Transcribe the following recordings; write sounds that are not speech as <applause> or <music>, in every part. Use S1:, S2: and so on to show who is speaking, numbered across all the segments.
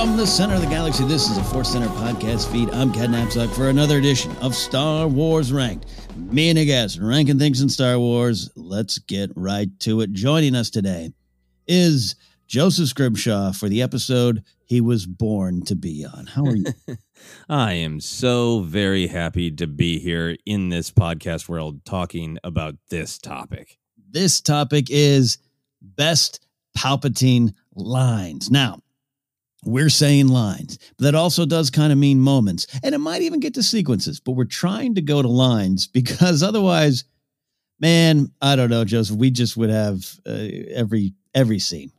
S1: From the center of the galaxy, this is a Force Center podcast feed. I'm Ken Napzok for another edition of Star Wars Ranked. Me and a guest ranking things in Star Wars. Let's get right to it. Joining us today is Joseph Scrimshaw for the episode he was born to be on. How are you? <laughs>
S2: I am so very happy to be here in this podcast world talking about this topic.
S1: this topic is best Palpatine lines. Now, we're saying lines, but that also does kind of mean moments. And it might even get to sequences, but we're trying to go to lines <laughs> because otherwise, man, I don't know, Joseph, we just would have uh, every every scene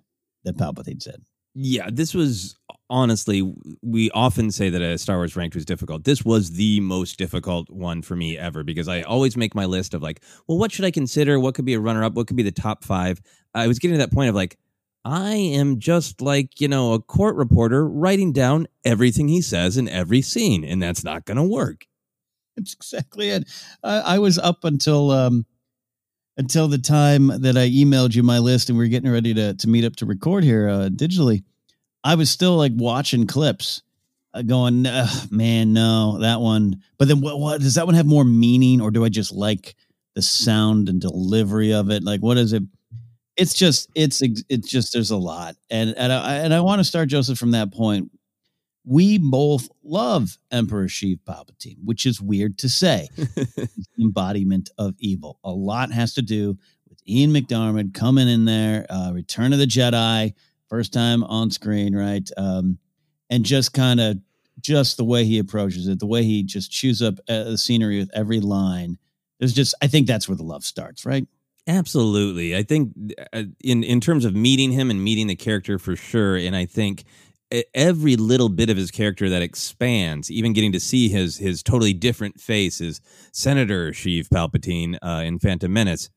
S1: that Palpatine said.
S2: Yeah, this was honestly, we often say that a Star Wars ranked was difficult. This was the most difficult one for me ever because I always make my list of like, well, what should I consider? What could be a runner up? What could be the top five? I was getting to that point of like, I am just like, you know, a court reporter writing down everything he says in every scene, and that's not going to work.
S1: That's exactly it. I, was up until um until the time that I emailed you my list and we are getting ready to to meet up to record here uh, digitally. I was still like watching clips, uh, going, man, no, that one. But then, what, what does that one have more meaning, or do I just like the sound and delivery of it? Like, what is it? It's just, it's, it's just, there's a lot, and and I and I want to start Joseph from that point. We both love Emperor Sheev Palpatine, which is weird to say. <laughs> Embodiment of evil. A lot has to do with Ian McDiarmid coming in there, uh, Return of the Jedi, first time on screen, right? Um, and just kind of just the way he approaches it, the way he just chews up uh, the scenery with every line. There's just, I think that's where the love starts, right?
S2: Absolutely. I think uh, in in terms of meeting him and meeting the character for sure and I think every little bit of his character that expands, even getting to see his his totally different face as Senator Sheev Palpatine uh, in Phantom Menace,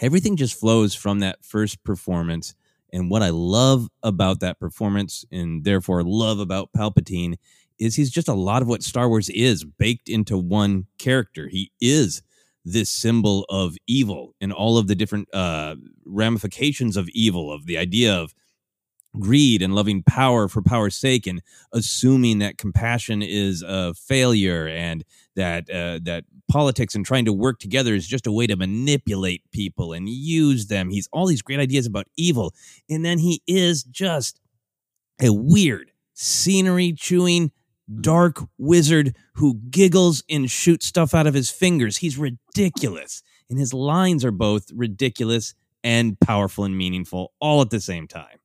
S2: everything just flows from that first performance. And what I love about that performance, and therefore love about Palpatine, is he's just a lot of what Star Wars is baked into one character. He is this symbol of evil and all of the different uh, ramifications of evil, of the idea of greed and loving power for power's sake, and assuming that compassion is a failure and that uh, that politics and trying to work together is just a way to manipulate people and use them. He's all these great ideas about evil, and then he is just a weird scenery chewing dark wizard who giggles and shoots stuff out of his fingers. He's ridiculous. And his lines are both ridiculous and powerful and meaningful all at the same time.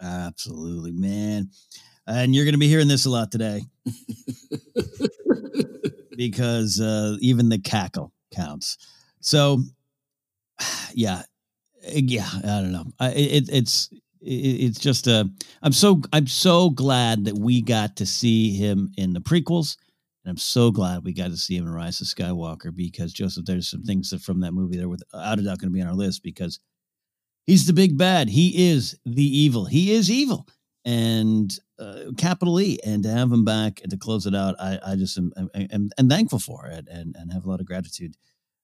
S1: Absolutely, man. And you're going to be hearing this a lot today <laughs> because uh, even the cackle counts. So, <sighs> yeah, yeah, I don't know. I, it, it's it's just a. I'm so I'm so glad that we got to see him in the prequels, and I'm so glad we got to see him in Rise of Skywalker because Joseph, there's some things from that movie that were without a doubt going to be on our list because he's the big bad. He is the evil. He is evil, and uh, capital E. And to have him back and to close it out, I, I just am, am thankful for it and and have a lot of gratitude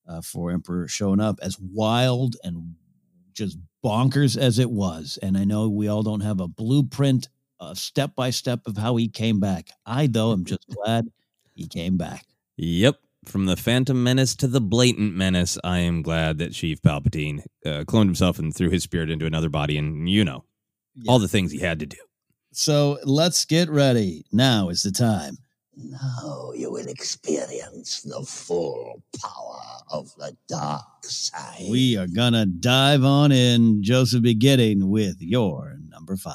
S1: uh, for Emperor showing up as wild and just bonkers as it was. And I know we all don't have a blueprint, step by step of how he came back. I, though, am just glad he came back.
S2: Yep. From the Phantom Menace to the Blatant Menace, I am glad that Sheev Palpatine uh, cloned himself and threw his spirit into another body, and you know, yeah. all the things he had to do.
S1: So let's get ready. Now is the time.
S3: Now you will experience the full power of the dark side.
S1: We are gonna dive on in, Joseph, beginning with your number five.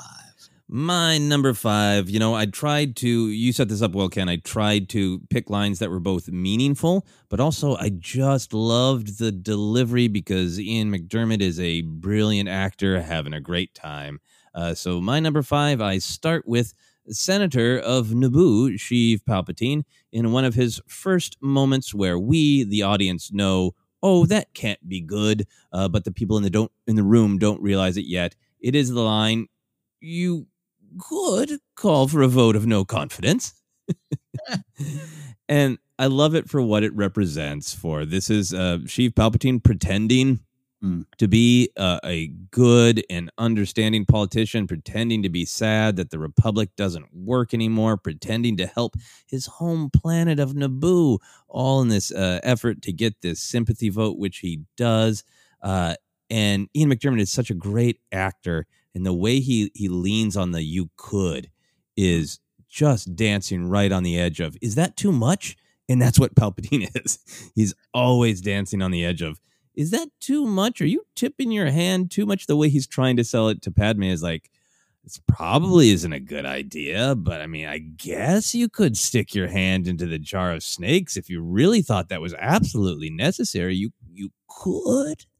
S2: My number five, you know, I tried to, you set this up well, Ken. I tried to pick lines that were both meaningful, but also I just loved the delivery because Ian McDiarmid is a brilliant actor, having a great time. Uh, so, my number five, I start with senator of Naboo, Sheev Palpatine, in one of his first moments where we, the audience, know, oh, that can't be good, uh, but the people in the don't in the room don't realize it yet. It is the line, "You could call for a vote of no confidence," <laughs> and I love it for what it represents. For this is uh, Sheev Palpatine pretending Mm. To be uh, a good and understanding politician, pretending to be sad that the Republic doesn't work anymore, pretending to help his home planet of Naboo, all in this uh, effort to get this sympathy vote, which he does. Uh, and Ian McDiarmid is such a great actor, and the way he he leans on the "you could" is just dancing right on the edge of is that too much? And that's what Palpatine <laughs> is. He's always dancing on the edge of is that too much? Are you tipping your hand too much? The way he's trying to sell it to Padme is like, this probably isn't a good idea, but I mean, I guess you could stick your hand into the jar of snakes if you really thought that was absolutely necessary. You you could. <laughs>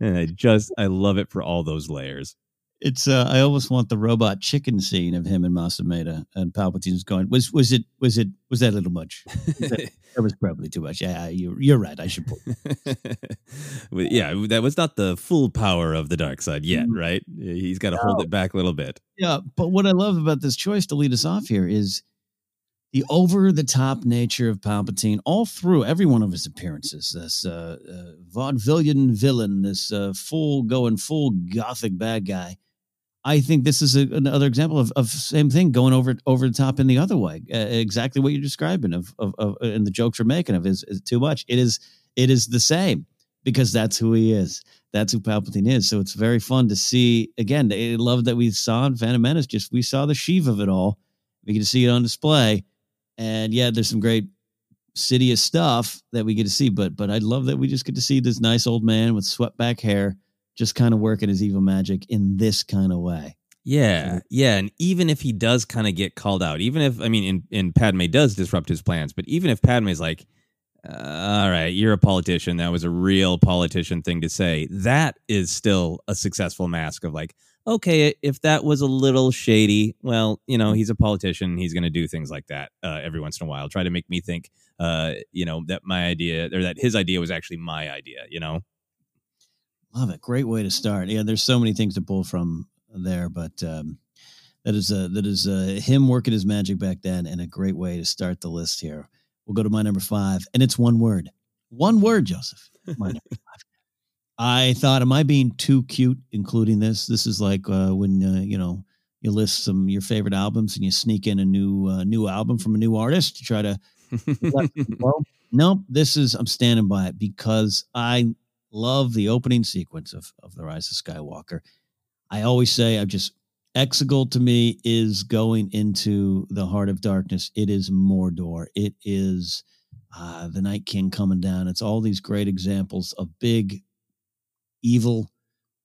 S2: And I just I love it for all those layers
S1: it's uh, I almost want the robot chicken scene of him and Mas Amedda and Palpatine's going. Was was it was it was that a little much? that, <laughs> that, was probably too much. Yeah, you you're right. I should pull. <laughs>
S2: yeah, that was not the full power of the dark side yet, mm-hmm. right? He's got to no. hold it back a little bit.
S1: Yeah, but what I love about this choice to lead us off here is the over the top nature of Palpatine all through every one of his appearances. This uh, uh, vaudevillian villain, this uh, full going full gothic bad guy I think this is a, another example of, of same thing going over over the top in the other way. Uh, exactly what you're describing of, of, of and the jokes we're making of is, is too much. It is it is the same because that's who he is. That's who Palpatine is. So it's very fun to see. Again, I love that we saw in Phantom Menace. Just we saw the Sheev of it all. We can see it on display, and yeah, there's some great Sidious stuff that we get to see. But but I love that we just get to see this nice old man with swept back hair just kind of working his evil magic in this kind of way.
S2: Yeah, yeah, and even if he does kind of get called out, even if I mean, in in Padme does disrupt his plans, but even if Padme's like, uh, "All right, you're a politician," that was a real politician thing to say. That is still a successful mask of like, okay, if that was a little shady, well, you know, he's a politician, he's going to do things like that uh, every once in a while, try to make me think, uh, you know, that my idea or that his idea was actually my idea, you know.
S1: Love it. Great way to start. Yeah, there's so many things to pull from there, but um, that is uh, that is uh, him working his magic back then, and a great way to start the list here. We'll go to my number five, and it's one word. One word, Joseph. My number <laughs> five. I thought, am I being too cute including this? This is like uh, when uh, you know you list some your favorite albums and you sneak in a new uh, new album from a new artist to try to. <laughs> well, no, this is I'm standing by it because I love the opening sequence of of the Rise of Skywalker. I always say I've just Exegol to me is going into the heart of darkness. It is Mordor. It is uh, the Night King coming down. It's all these great examples of big evil,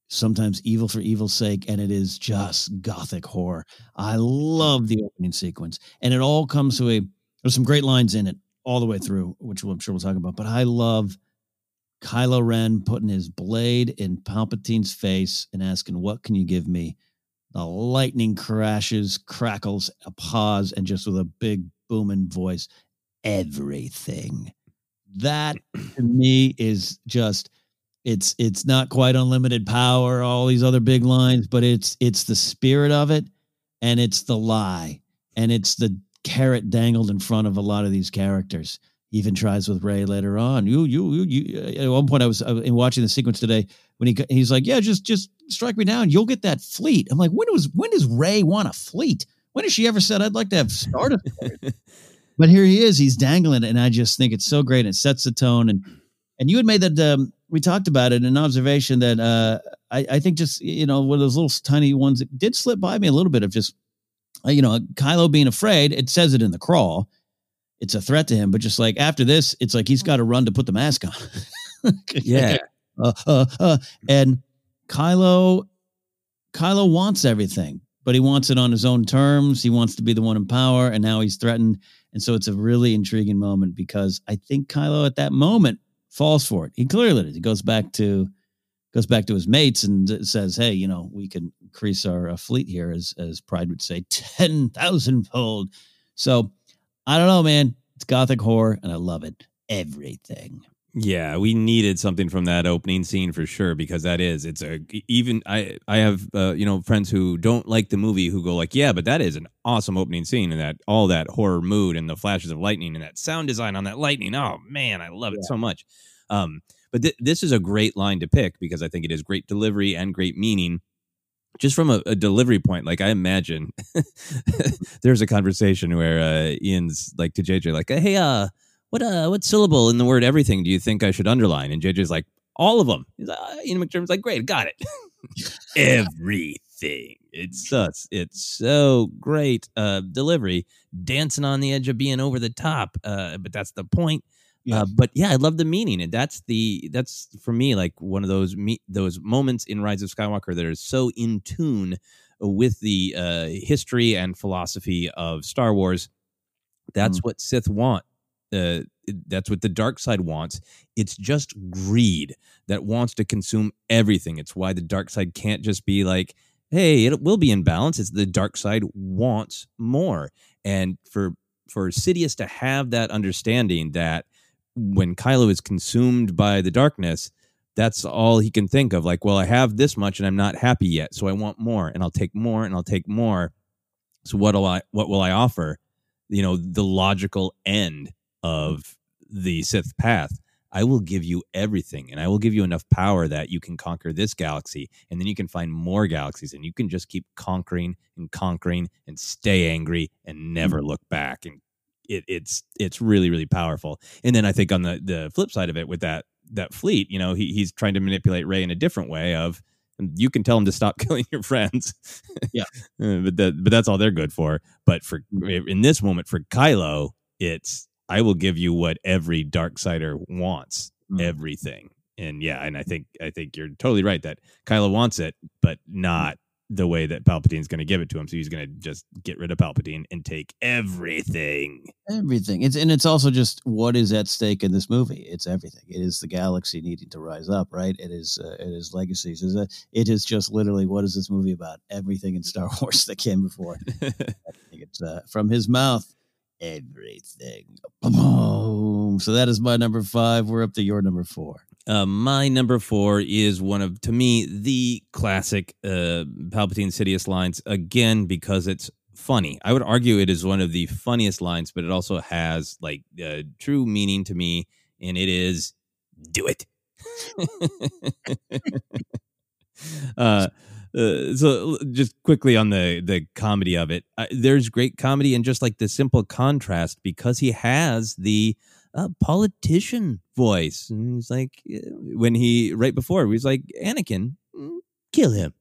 S1: sometimes evil for evil's sake, and it is just gothic horror. I love the opening sequence, and it all comes to a. There's some great lines in it all the way through, which I'm sure we'll talk about. But I love Kylo Ren putting his blade in Palpatine's face and asking, "What can you give me?" The lightning crashes, crackles, a pause, and just with a big booming voice, everything. That to <clears throat> me is just it's it's not quite unlimited power, all these other big lines, but it's it's the spirit of it, and it's the lie, and it's the carrot dangled in front of a lot of these characters. Even tries with Rey later on. You, you, you, you. At one point, I was in watching the sequence today when he he's like, "Yeah, just just strike me down. You'll get that fleet." I'm like, "When was when does Rey want a fleet? When has she ever said I'd like to have Stardust?" <laughs> but here he is. He's dangling, and I just think it's so great. It sets the tone, and and you had made that. Um, we talked about it, an observation that uh, I, I think just you know one of those little tiny ones that did slip by me a little bit of just uh, you know Kylo being afraid. It says it in the crawl. It's a threat to him, but just like after this, it's like he's got to run to put the mask on. <laughs>
S2: yeah,
S1: uh, uh, uh, and Kylo, Kylo wants everything, but he wants it on his own terms. He wants to be the one in power, and now he's threatened. And so it's a really intriguing moment because I think Kylo at that moment falls for it. He clearly does. He goes back to goes back to his mates and says, "Hey, you know, we can increase our uh, fleet here, as as Pryde would say, ten thousand fold." So I don't know, man. It's gothic horror, and I love it. Everything.
S2: Yeah, we needed something from that opening scene for sure because that is it's a even I I have uh, you know friends who don't like the movie who go like yeah but that is an awesome opening scene and that all that horror mood and the flashes of lightning and that sound design on that lightning oh man I love it so much um but th- this is a great line to pick because I think it is great delivery and great meaning just from a, a, delivery point, like I imagine <laughs> there's a conversation where uh, Ian's like to JJ, like, "Hey, uh, what uh, what syllable in the word everything do you think I should underline?" And JJ's like, "All of them." He's like, uh, Ian McDiarmid's like, "Great, got it." <laughs> everything. It's such it's so great uh, delivery, dancing on the edge of being over the top. Uh, but that's the point. Yeah. Uh, but yeah, I love the meaning, and that's the that's for me like one of those me those moments in Rise of Skywalker that are so in tune with the uh, history and philosophy of Star Wars. That's mm. what Sith want. Uh, that's what the dark side wants. It's just greed that wants to consume everything. It's why the dark side can't just be like, "Hey, it will be in balance." It's the dark side wants more, and for for Sidious to have that understanding that when Kylo is consumed by the darkness, that's all he can think of. Like, well, I have this much and I'm not happy yet, so I want more, and I'll take more, and I'll take more. So what will I? What will I offer? You know, the logical end of the Sith path. I will give you everything, and I will give you enough power that you can conquer this galaxy, and then you can find more galaxies, and you can just keep conquering and conquering and stay angry and never mm. look back and it, it's it's really really powerful. And then I think on the the flip side of it, with that that fleet, you know, he, he's trying to manipulate Rey in a different way. Of you can tell him to stop <laughs> killing your friends,
S1: yeah, <laughs>
S2: uh, but that but that's all they're good for. But for in this moment for Kylo, it's I will give you what every dark sider wants,
S1: Mm.
S2: everything. And yeah, and I think I think you're totally right that Kylo wants it, but not the way that Palpatine's going to give it to him. So he's going to just get rid of Palpatine and take everything.
S1: everything. It's and it's also just what is at stake in this movie. It's everything. It is the galaxy needing to rise up, right? It is uh, it is legacies. Is it? It is just literally what is this movie about? Everything in Star <laughs> Wars that came before. <laughs> I think it's uh, from his mouth. Everything. Boom. So that is my number five. We're up to your number four.
S2: Uh, my number four is one of, to me, the classic uh, Palpatine Sidious lines again because it's funny. I would argue it is one of the funniest lines, but it also has like uh, true meaning to me, and it is "Do it." <laughs> uh, uh, so just quickly on the the comedy of it, uh, there's great comedy and just like the simple contrast because he has the uh, politician voice. And he's like, uh, when he, right before, he's like, Anakin, mm, kill him.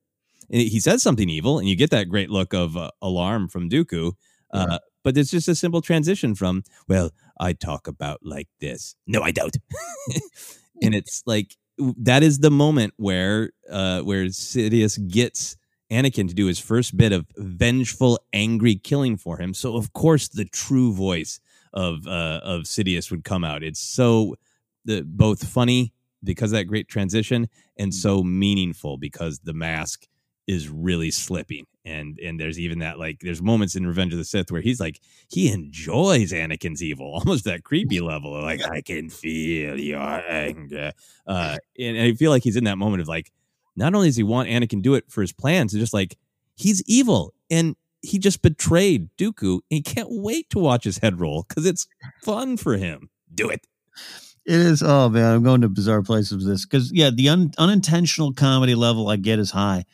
S2: And he says something evil, and you get that great look of uh, alarm from Dooku. Uh, But it's just a simple transition from, well, I talk about like this. No, I don't. <laughs> and it's like, that is the moment where, uh, where Sidious gets Anakin to do his first bit of vengeful, angry killing for him. So, of course, the true voice of uh, of Sidious would come out. It's so the, both funny because of that great transition and so meaningful because the mask is really slipping. And and there's even that like there's moments in Revenge of the Sith where he's like he enjoys Anakin's evil, <laughs> almost that creepy <laughs> level of like I can feel your anger. Uh, and, and I feel like he's in that moment of like not only does he want Anakin to do it for his plans, it's just like he's evil and he just betrayed Dooku. And he can't wait to watch his head roll because it's fun for him. Do it.
S1: It is. Oh man, I'm going to bizarre places with this because yeah, the un, unintentional comedy level I get is high,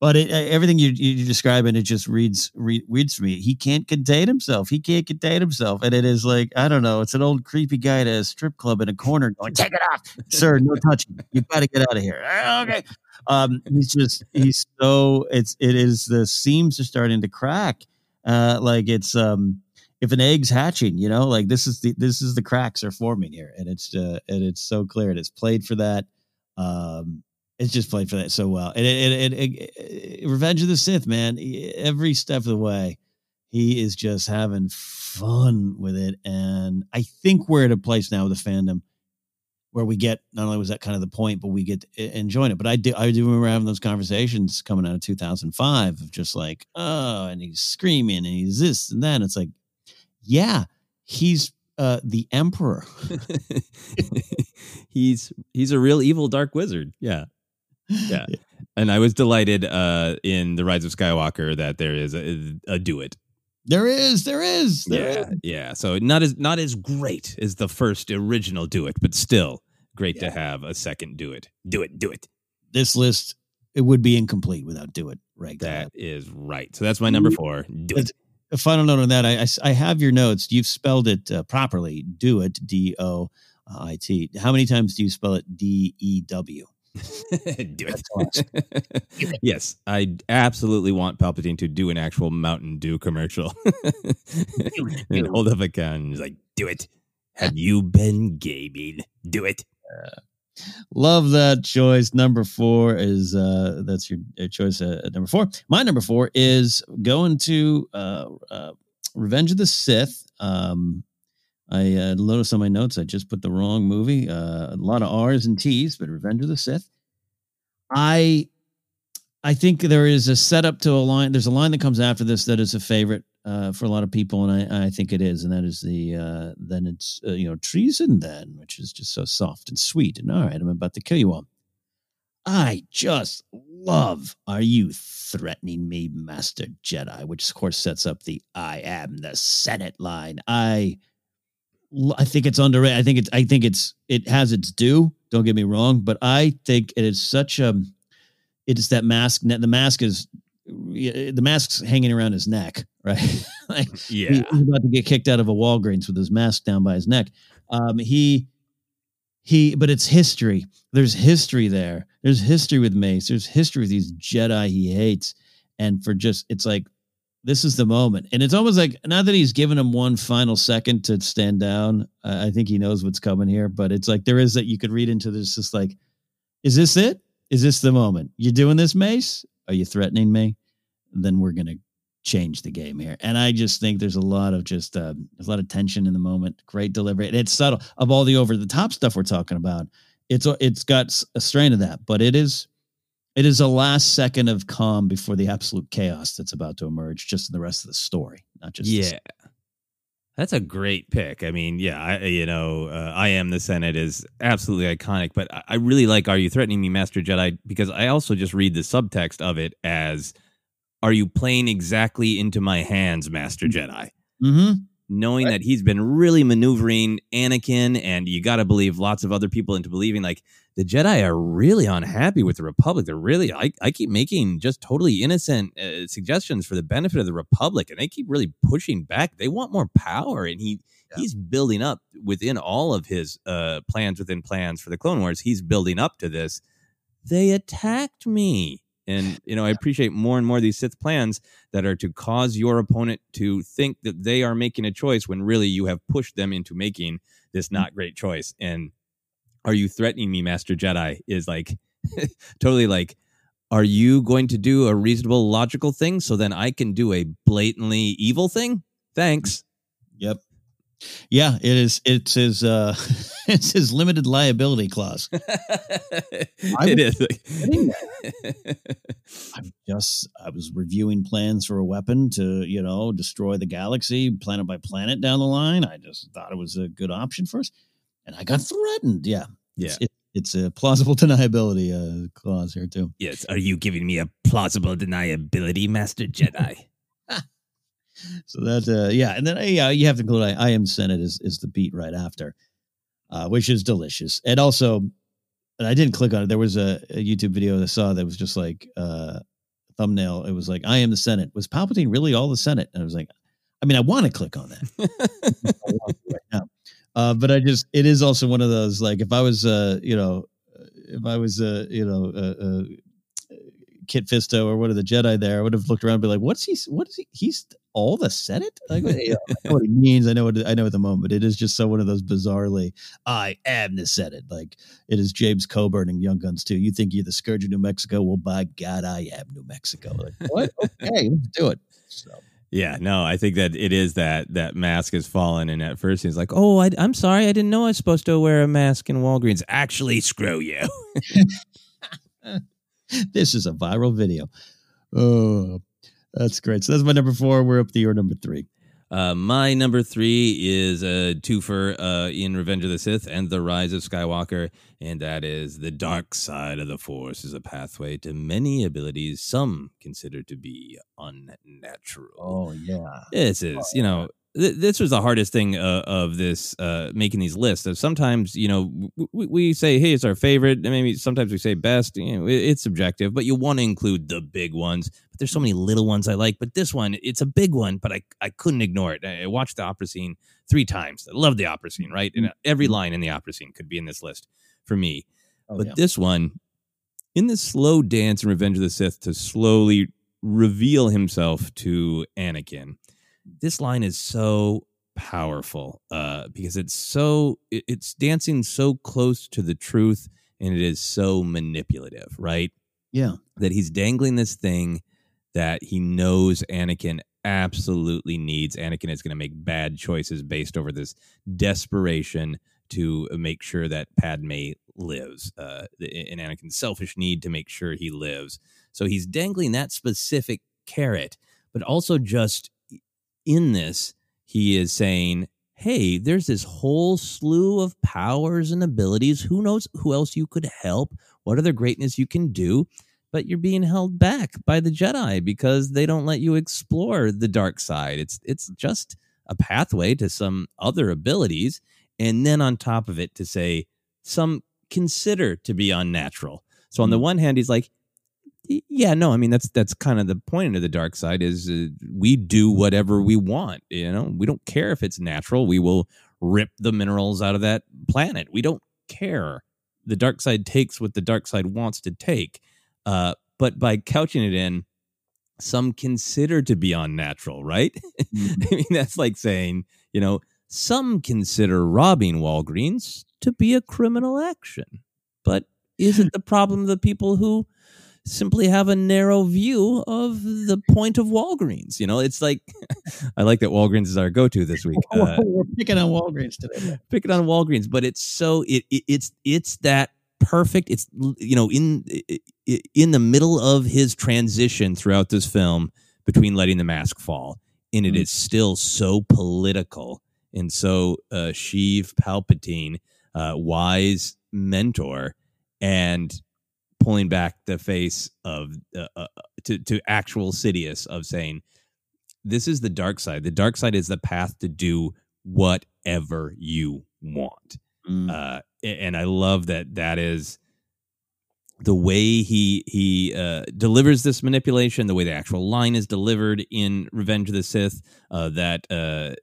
S1: but it, everything you you describe and it just reads read, reads to me. He can't contain himself. He can't contain himself, and it is like I don't know. It's an old creepy guy at a strip club in a corner going, "Take it off, sir. No <laughs> touching. You got to get out of here." <laughs> "Ah, Okay. Um, <laughs> he's just he's so it's it is the seams are starting to crack. Uh, like it's um if an egg's hatching, you know, like this is the this is the cracks are forming here, and it's uh, and it's so clear, and it's played for that. Um, it's just played for that so well, and it, it, it, it, Revenge of the Sith, man, every step of the way, he is just having fun with it, and I think we're at a place now with the fandom where we get not only was that kind of the point, but we get enjoying it. But I do I do remember having those conversations coming out of 2005 of just like, oh, and he's screaming and he's this and that. It's like, yeah, he's uh the emperor. <laughs>
S2: he's he's a real evil dark wizard. Yeah. <laughs> Yeah. And I was delighted uh in The Rise of Skywalker that there is a, a do it.
S1: There is, there is, there
S2: yeah,
S1: is.
S2: yeah. So not as not as great as the first original do it, but still great to have a second do it. Do it, do it.
S1: This list it would be incomplete without do it. Right.
S2: That is right. So that's my number four. Do it.
S1: A final note on that. I, I, I have your notes. You've spelled it uh, properly. Do it. D O I T. How many times do you spell it? D E W. <laughs>
S2: do it. <laughs> yes, I absolutely want Palpatine to do an actual Mountain Dew commercial. <laughs> and hold up a can and he's like, do it. Have you been gaming? Do it.
S1: Love that choice. Number four is uh that's your, your choice uh, at number four. My number four is going to uh, uh Revenge of the Sith. Um I uh, noticed on my notes I just put the wrong movie. Uh, a lot of R's and T's, but Revenge of the Sith. I I think there is a setup to a line. There's a line that comes after this that is a favorite uh, for a lot of people, and I, I think it is, and that is the uh, then it's uh, you know treason then, which is just so soft and sweet. And all right, I'm about to kill you all. I just love. Are you threatening me, Master Jedi? Which of course sets up the "I am the Senate" line. I I think it's underrated. I think it's I think it's it has its due. Don't get me wrong, but I think it is such a it is that mask. The mask is the mask's hanging around his neck, <laughs> right? like
S2: Yeah.
S1: he- he's about to get kicked out of a Walgreens with his mask down by his neck. Um, he he, but it's history. There's history there. There's history with Mace. There's history with these Jedi he hates, and for just it's like this is the moment. And it's almost like not that he's given him one final second to stand down. I I think he knows what's coming here, but it's like there is that you could read into this. Just like, is this it? Is this the moment? You doing this, Mace? Are you threatening me? Then we're gonna change the game here. And I just think there's a lot of just uh, a lot of tension in the moment. Great delivery. And it's subtle. Of all the over the top stuff we're talking about, it's it's got a strain of that, but it is it is a last second of calm before the absolute chaos that's about to emerge, just in the rest of the story, not just
S2: yeah. That's a great pick. I mean, yeah, I, you know, uh, I am the Senate is absolutely iconic, but I, I really like "Are you threatening me, Master Jedi?" because I also just read the subtext of it as "Are you playing exactly into my hands, Master Jedi?"
S1: Mm-hmm.
S2: Knowing that he's been really maneuvering Anakin, and you got to believe lots of other people into believing like the Jedi are really unhappy with the Republic. They're really, I, I keep making just totally innocent uh, suggestions for the benefit of the Republic, and they keep really pushing back. They want more power, and he he's building up within all of his uh, plans within plans for the Clone Wars. He's building up to this. They attacked me. And you know, I appreciate more and more these Sith plans that are to cause your opponent to think that they are making a choice when really you have pushed them into making this not great choice. And are you threatening me, Master Jedi? Is like <laughs> totally like, are you going to do a reasonable, logical thing so then I can do a blatantly evil thing? Thanks.
S1: Yep. Yeah, it is. It's his. uh <laughs> It's his limited liability clause. <laughs>
S2: it is. <laughs>
S1: I'm just. I was reviewing plans for a weapon to, you know, destroy the galaxy planet by planet down the line. I just thought it was a good option for us, and I got threatened. Yeah,
S2: Yeah.
S1: It's, it, it's a plausible deniability uh, clause here too.
S2: Yes. Are you giving me a plausible deniability, Master Jedi?
S1: So that, uh, yeah, and then yeah, you have to include I, I am Senate is is the beat right after, uh, which is delicious, and also, and I didn't click on it. There was a, a YouTube video that I saw that was just like uh, thumbnail. It was like I am the Senate. Was Palpatine really all the Senate? And I was like, I mean, I want to click on that I want to right now, uh, but I just it is also one of those like if I was uh, you know, if I was uh, you know. Uh, uh, Kit Fisto or one of the Jedi there, I would have looked around and be like, "What's he? What is he? He's all the Senate? Like, you know, I know what he means. I know what I know at the moment, it is just so one of those bizarrely, I am the Senate. Like it is James Coburn and Young Guns too. You think you're the scourge of New Mexico? Well, by God, I am New Mexico. Like what? Okay, let's do it. So
S2: Yeah, no, I think that it is that that mask has fallen, and at first he's like, "Oh, I, I'm sorry, I didn't know I was supposed to wear a mask in Walgreens." Actually, screw you. <laughs> <laughs>
S1: this is a viral video. Oh, that's great. So that's my number four. We're up to your number three.
S2: Uh, my number three is a twofer uh, in Revenge of the Sith and The Rise of Skywalker, and that is the dark side of the Force is a pathway to many abilities some consider to be unnatural.
S1: Oh yeah,
S2: This is, you know, th- this was the hardest thing uh, of this uh, making these lists. Of sometimes, you know, w- we say, "Hey, it's our favorite." and Maybe sometimes we say best. You know, it- it's subjective, but you want to include the big ones. But there's so many little ones I like. But this one, it's a big one, but I I couldn't ignore it. I I watched the opera scene three times. I love the opera scene, right? And every line in the opera scene could be in this list for me.
S1: Oh,
S2: but
S1: yeah.
S2: this one, in this slow dance in Revenge of the Sith to slowly reveal himself to Anakin, this line is so powerful uh, because it's so it- it's dancing so close to the truth and it is so manipulative, right?
S1: Yeah.
S2: That he's dangling this thing that he knows Anakin absolutely needs. Anakin is going to make bad choices based over this desperation to make sure that Padme lives, uh, and Anakin's selfish need to make sure he lives. So he's dangling that specific carrot, but also just in this, he is saying, Hey, there's this whole slew of powers and abilities. Who knows who else you could help? What other greatness you can do? But you're being held back by the Jedi because they don't let you explore the dark side. It's it's just a pathway to some other abilities. And then on top of it, to say some consider to be unnatural. So on the hmm. one hand, he's like, yeah no i mean that's that's kind of the point of the dark side is uh, we do whatever we want you know we don't care if it's natural we will rip the minerals out of that planet we don't care the dark side takes what the dark side wants to take uh, but by couching it in some consider to be unnatural, right? <laughs> I mean, that's like saying, you know, some consider robbing Walgreens to be a criminal action. But isn't the problem the people who simply have a narrow view of the point of Walgreens? You know, it's like, <laughs> I like that Walgreens is our go to this week. <laughs> Uh,
S1: We're picking on Walgreens today.
S2: picking on Walgreens, but it's so it, it it's it's that perfect. It's you know in in the middle of his transition throughout this film between letting the mask fall, and it is still so political and so uh, Sheev Palpatine, uh, wise mentor, and pulling back the face of uh, uh, to to actual Sidious of saying, "This is the dark side. The dark side is the path to do whatever you want." Uh, and I love that that is the way he he uh, delivers this manipulation, the way the actual line is delivered in Revenge of the Sith, uh, that uh,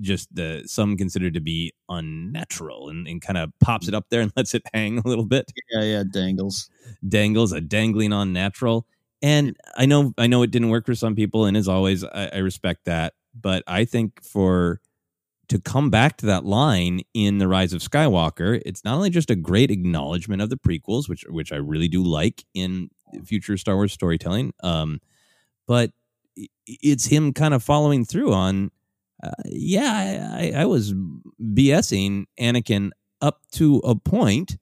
S2: just the some consider to be unnatural, and, and kind of pops it up there and <laughs> lets it hang a little bit.
S1: Yeah, yeah, dangles,
S2: dangles, a dangling unnatural. And I know I know it didn't work for some people, and as always, I, I respect that. But I think for to come back to that line in the rise of skywalker it's not only just a great acknowledgement of the prequels which which i really do like in future star wars storytelling um but it's him kind of following through on uh, yeah I, I, I was bsing anakin up to a point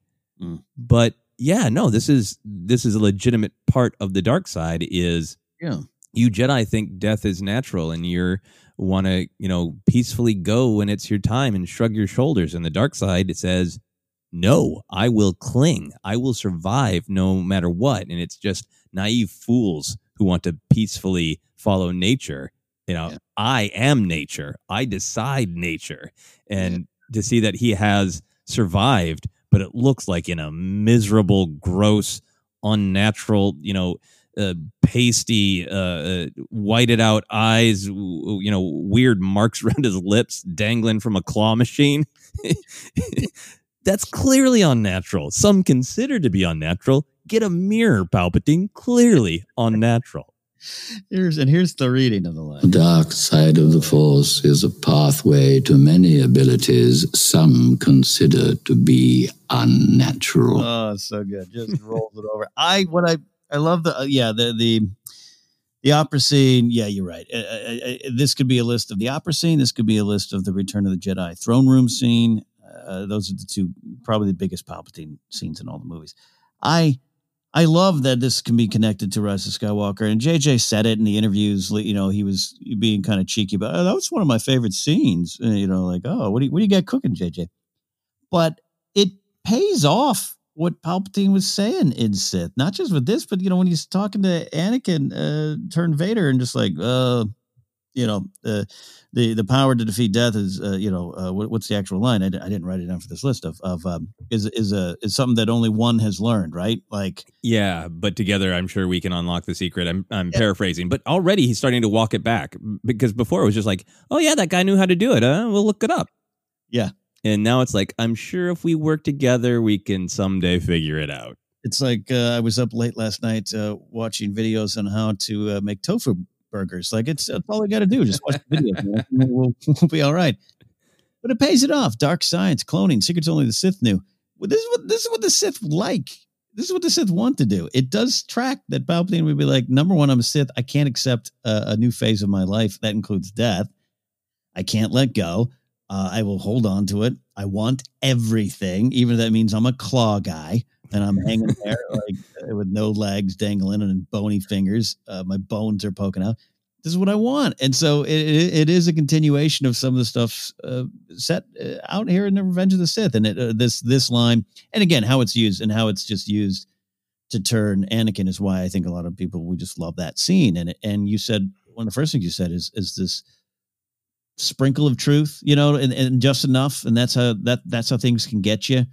S2: but yeah no this is this is a legitimate part of the dark side is
S1: Yeah.
S2: you Jedi think death is natural and you're want to, you know, peacefully go when it's your time and shrug your shoulders. And the dark side it says, no, I will cling. I will survive no matter what. And it's just naive fools who want to peacefully follow nature. You know, I am nature. I decide nature. And to see that he has survived, but it looks like in a miserable, gross, unnatural, you know, uh, pasty, uh, uh, whited out eyes, w- w- you know, weird marks <laughs> around his lips dangling from a claw machine. <laughs> That's clearly unnatural. Some consider to be unnatural. Get a mirror, Palpatine. Clearly unnatural.
S1: Here's and here's the reading of the line.
S3: The dark side of the Force is a pathway to many abilities some consider to be unnatural.
S1: Oh, so good. Just rolls it over. I what I I love the uh, yeah the the the opera scene. Yeah, you're right. Uh, uh, uh, this could be a list of the opera scene. This could be a list of the Return of the Jedi throne room scene. Uh, those are the two probably the biggest Palpatine scenes in all the movies. I I love that this can be connected to Rise of Skywalker. And JJ said it in the interviews. You know, he was being kind of cheeky, but oh, that was one of my favorite scenes. Uh, You know, like oh, what do you, what do you got cooking, JJ? But it pays off what Palpatine was saying in Sith, not just with this, but you know when he's talking to Anakin, uh, turn Vader, and just like, uh, you know, uh, the the power to defeat death is, uh, you know, uh, what, what's the actual line? I, I didn't write it down for this list of of um, is is a is something that only one has learned, right? Like,
S2: Yeah, but together, I'm sure we can unlock the secret. I'm, I'm paraphrasing, but already he's starting to walk it back because before it was just like, oh yeah, that guy knew how to do it. Huh? We'll look it up.
S1: Yeah.
S2: And now it's like, I'm sure if we work together, we can someday figure it out.
S1: it's like uh, I was up late last night uh, watching videos on how to uh, make tofu burgers. Like it's that's all I got to do. Just watch the videos. <laughs> We'll, we'll be all right. But it pays it off. Dark science, cloning, secrets only the Sith knew. Well, this is what this is what the Sith like. This is what the Sith want to do. It does track that Palpatine would be like, number one, I'm a Sith. I can't accept a, a new phase of my life. That includes death. I can't let go. Uh, I will hold on to it. I want everything, even if that means I'm a claw guy and I'm hanging there <laughs> like uh, with no legs dangling and bony fingers. Uh, my bones are poking out. This is what I want, and so it, it, it is a continuation of some of the stuff uh, set uh, out here in the Revenge of the Sith, and it, uh, this this line, and again how it's used and how it's just used to turn Anakin is why I think a lot of people we just love that scene. And and you said one of the first things you said is is this sprinkle of truth, you know, and, and just enough, and that's how that that's how things can get you.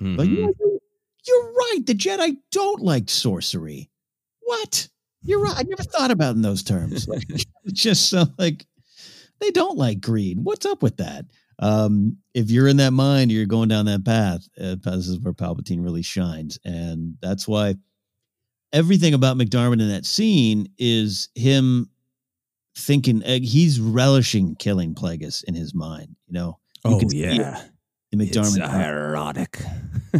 S1: But
S2: Mhm.
S1: you're, you're right. The Jedi don't like sorcery. What? You're right. I never thought about it in those terms. Like, <laughs> <laughs> it's just so like they don't like greed. What's up with that? Um, if you're in that mind, you're going down that path. Uh, this is where Palpatine really shines, and that's why everything about McDiarmid in that scene is him thinking uh, he's relishing killing Plagueis in his mind. You know. You
S2: Oh
S1: can see it
S2: yeah,
S1: in
S2: it's
S1: McDiarmid.
S2: erotic.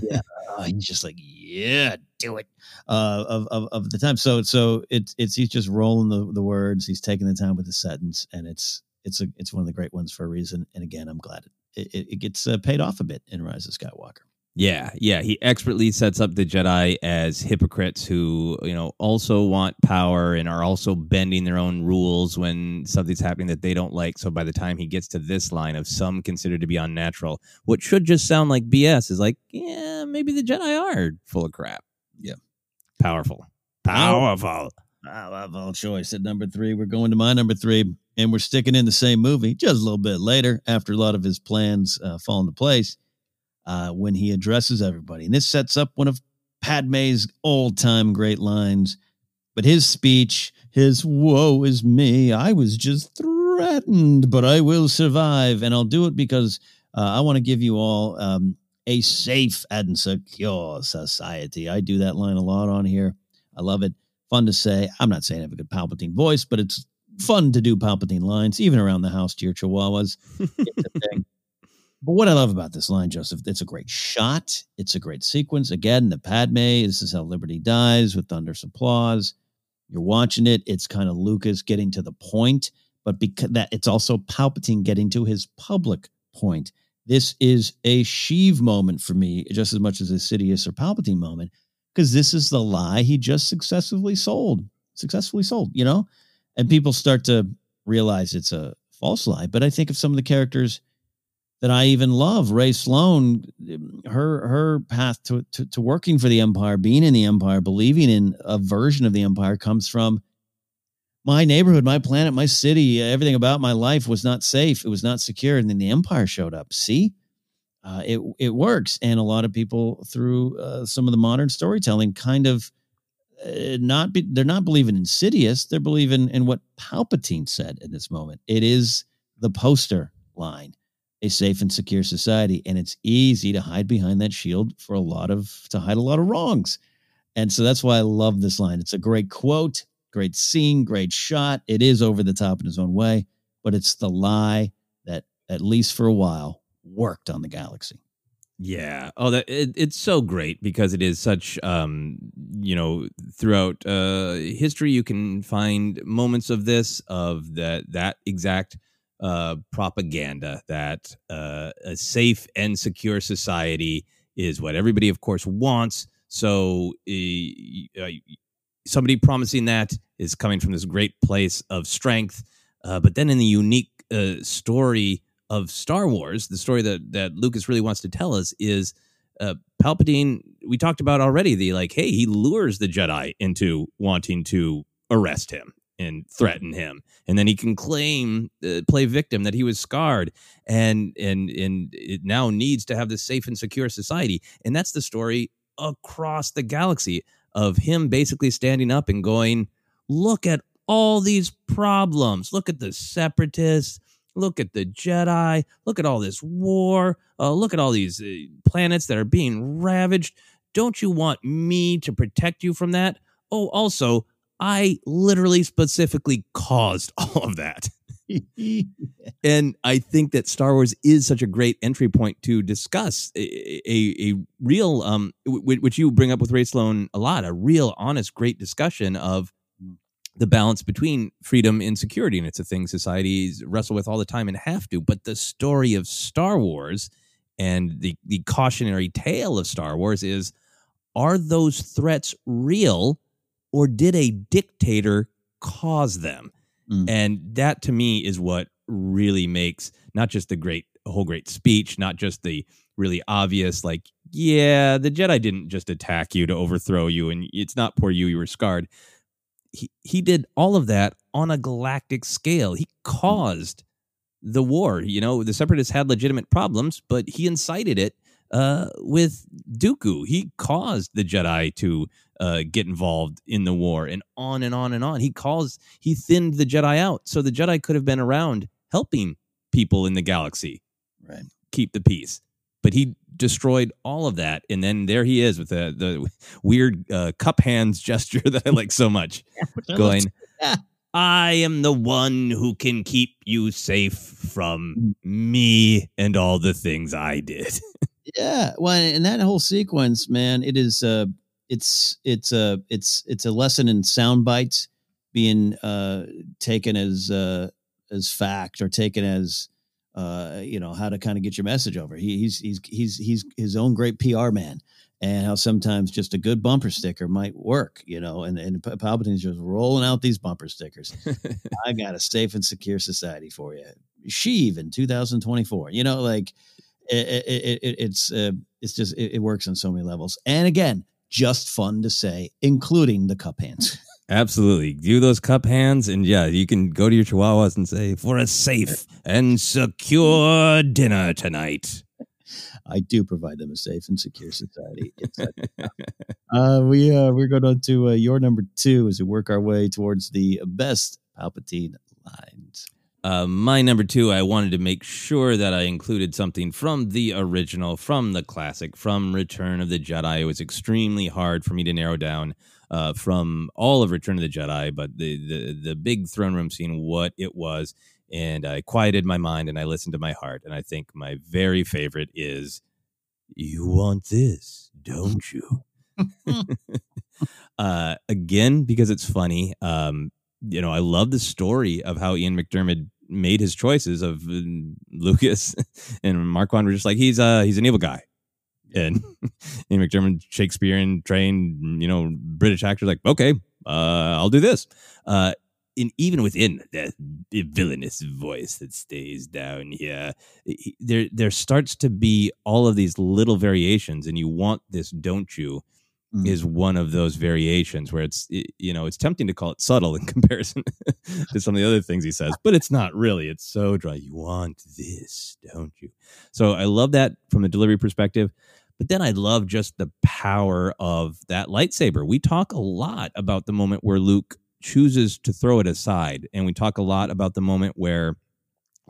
S1: yeah, uh, he's just like, yeah, do it. Uh, of, of of the time, so so it's it's he's just rolling the, the words. He's taking the time with the sentence, and it's it's a it's one of the great ones for a reason. And again, I'm glad it it, it gets uh, paid off a bit in Rise of Skywalker.
S2: Yeah, yeah. He expertly sets up the Jedi as hypocrites who, you know, also want power and are also bending their own rules when something's happening that they don't like. So by the time he gets to this line of some considered to be unnatural, what should just sound like BS is like, yeah, maybe the Jedi are full of crap.
S1: Yeah.
S2: Powerful. Powerful.
S1: Powerful choice at number three. We're going to my number three, and we're sticking in the same movie just a little bit later after a lot of his plans uh, fall into place. Uh, when he addresses everybody, and this sets up one of Padme's all-time great lines. But his speech, his "Woe is me! I was just threatened, but I will survive, and I'll do it because uh, I want to give you all um, a safe and secure society." I do that line a lot on here. I love it. Fun to say. I'm not saying I have a good Palpatine voice, but it's fun to do Palpatine lines, even around the house to your chihuahuas. But what I love about this line, Joseph, it's a great shot. It's a great sequence. Again, the Padme, this is how Liberty dies with thunderous applause. You're watching it. It's kind of Lucas getting to the point, but because that it's also Palpatine getting to his public point. This is a Sheev moment for me, just as much as a Sidious or Palpatine moment, because this is the lie he just successfully sold, successfully sold, you know? And people start to realize it's a false lie. But I think of some of the characters that I even love. Rae Sloane, her her path to, to to working for the Empire, being in the Empire, believing in a version of the Empire comes from my neighborhood, my planet, my city. Everything about my life was not safe. It was not secure, and then the Empire showed up. See, uh, it it works, and a lot of people through uh, some of the modern storytelling kind of. Uh, not be, they're not believing in Sidious. They're believing in what Palpatine said in this moment. It is the poster line a safe and secure society and it's easy to hide behind that shield for a lot of to hide a lot of wrongs. And so that's why i love this line. It's a great quote great scene great shot. It is over the top in his own way but it's the lie that at least for a while worked on the galaxy.
S2: Yeah. Oh, that it, it's so great because it is such um, you know, throughout uh history you can find moments of this of that that exact uh propaganda that uh a safe and secure society is what everybody of course wants. So uh, uh, somebody promising that is coming from this great place of strength, uh, but then in the unique uh, story of Star Wars, the story that that Lucas really wants to tell us is uh, Palpatine. We talked about already the like, hey, he lures the Jedi into wanting to arrest him and threaten him, and then he can claim uh, play victim that he was scarred and and and it now needs to have this safe and secure society, and that's the story across the galaxy of him basically standing up and going, look at all these problems. Look at the separatists. Look at the Jedi. Look at all this war. Uh, look at all these uh, planets that are being ravaged. Don't you want me to protect you from that? Oh, also, I literally specifically caused <laughs> all of that. <laughs> and I think that Star Wars is such a great entry point to discuss a, a, a real, um, w- which you bring up with Rae Sloane a lot, a real, honest, great discussion of the balance between freedom and security. And it's a thing societies wrestle with all the time and have to. But the story of Star Wars and the, the cautionary tale of Star Wars is are those threats real or did a dictator cause them?
S1: Mm.
S2: And that to me is what really makes not just the great whole great speech, not just the really obvious, like, yeah, the Jedi didn't just attack you to overthrow you, and it's not poor you, you were scarred he, he did all of that on a galactic scale. He caused the war. You know, the separatists had legitimate problems, but he incited it uh, with Dooku. He caused the Jedi to uh, get involved in the war, and on and on and on. He caused he thinned the Jedi out, so the Jedi could have been around helping people in the galaxy
S1: right
S2: keep the peace. But he destroyed all of that, and then there he is with the the weird uh, cup hands gesture that I like so much, <laughs> going. I am the one who can keep you safe from me and all the things I did. <laughs>
S1: Yeah, well, and that whole sequence, man, it is uh it's it's a it's it's a lesson in sound bites being uh taken as uh as fact or taken as uh you know how to kind of get your message over. He, he's he's he's he's his own great PR man and how sometimes just a good bumper sticker might work, you know, and, and Palpatine's just rolling out these bumper stickers. <laughs> I got a safe and secure society for you. Sheev in 2024, you know, like it, it, it, it's uh, it's just it, works on so many levels. And again, just fun to say, including the cup hands. <laughs>
S2: Absolutely. Do those cup hands. And yeah, you can go to your chihuahuas and say, for a safe and secure dinner tonight.
S1: I do provide them a safe and secure society. uh, we uh, we're going on to uh, your number two as we work our way towards the best Palpatine lines.
S2: Uh, my number two, I wanted to make sure that I included something from the original, from the classic, from Return of the Jedi. It was extremely hard for me to narrow down uh, from all of Return of the Jedi, but the, the the big throne room scene, what it was, and I quieted my mind and I listened to my heart. And I think my very favorite is, "You want this, don't you?" <laughs> <laughs> uh, again, because it's funny. Um, you know, I love the story of how Ian McDiarmid made his choices of uh, Lucas <laughs> and Marquand were just like he's uh he's an evil guy. And <laughs> Ian McDiarmid, Shakespearean trained, you know, British actor, like, okay, uh, I'll do this. Uh, and even within that villainous voice that stays down here, there there starts to be all of these little variations, and you want this, don't you? Mm. is one of those variations where it's you know it's tempting to call it subtle in <laughs> comparison to some of the other things he says but it's not really. It's so dry. You want this don't you? So i love that from the delivery perspective but then i love just the power of that lightsaber. We talk a lot about the moment where luke chooses to throw it aside and we talk a lot about the moment where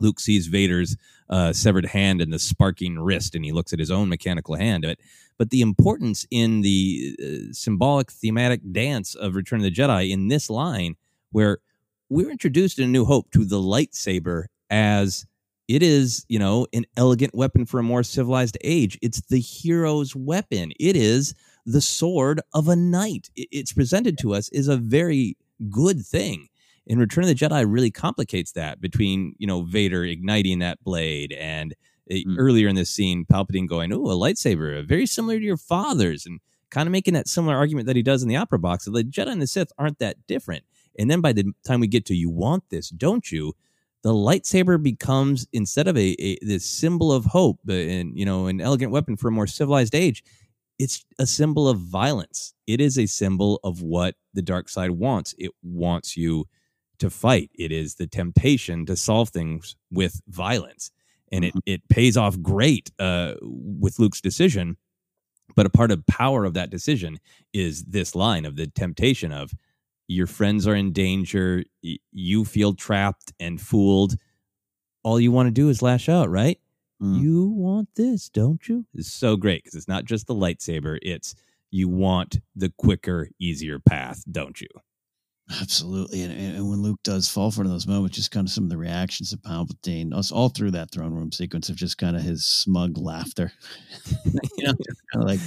S2: Luke sees Vader's uh, severed hand and the sparking wrist, and he looks at his own mechanical hand. But, but the importance in the uh, symbolic thematic dance of Return of the Jedi in this line, where we're introduced in A New Hope to the lightsaber as it is, you know, an elegant weapon for a more civilized age. It's the hero's weapon. It is the sword of a knight. It's presented to us as a very good thing in Return of the Jedi really complicates that between you know Vader igniting that blade and mm. earlier in this scene Palpatine going, "Oh, a lightsaber, very similar to your father's," and kind of making that similar argument that he does in the opera box. The Jedi and the Sith aren't that different. And then by the time we get to "You want this, don't you?" the lightsaber becomes instead of a, a this symbol of hope and you know an elegant weapon for a more civilized age it's a symbol of violence it is a symbol of what the dark side wants it wants you to fight. It is the temptation to solve things with violence. And it, mm-hmm. it pays off great uh, with Luke's decision. But a part of power of that decision is this line of the temptation of your friends are in danger, you feel trapped and fooled. All you want to do is lash out, right? Mm. You want this, don't you? It's so great because it's not just the lightsaber, it's you want the quicker, easier path, don't you?
S1: Absolutely, and, and when Luke does fall for those moments, just kind of some of the reactions of Palpatine, us all through that throne room sequence of just kind of his smug laughter, <laughs> you know, kind of like,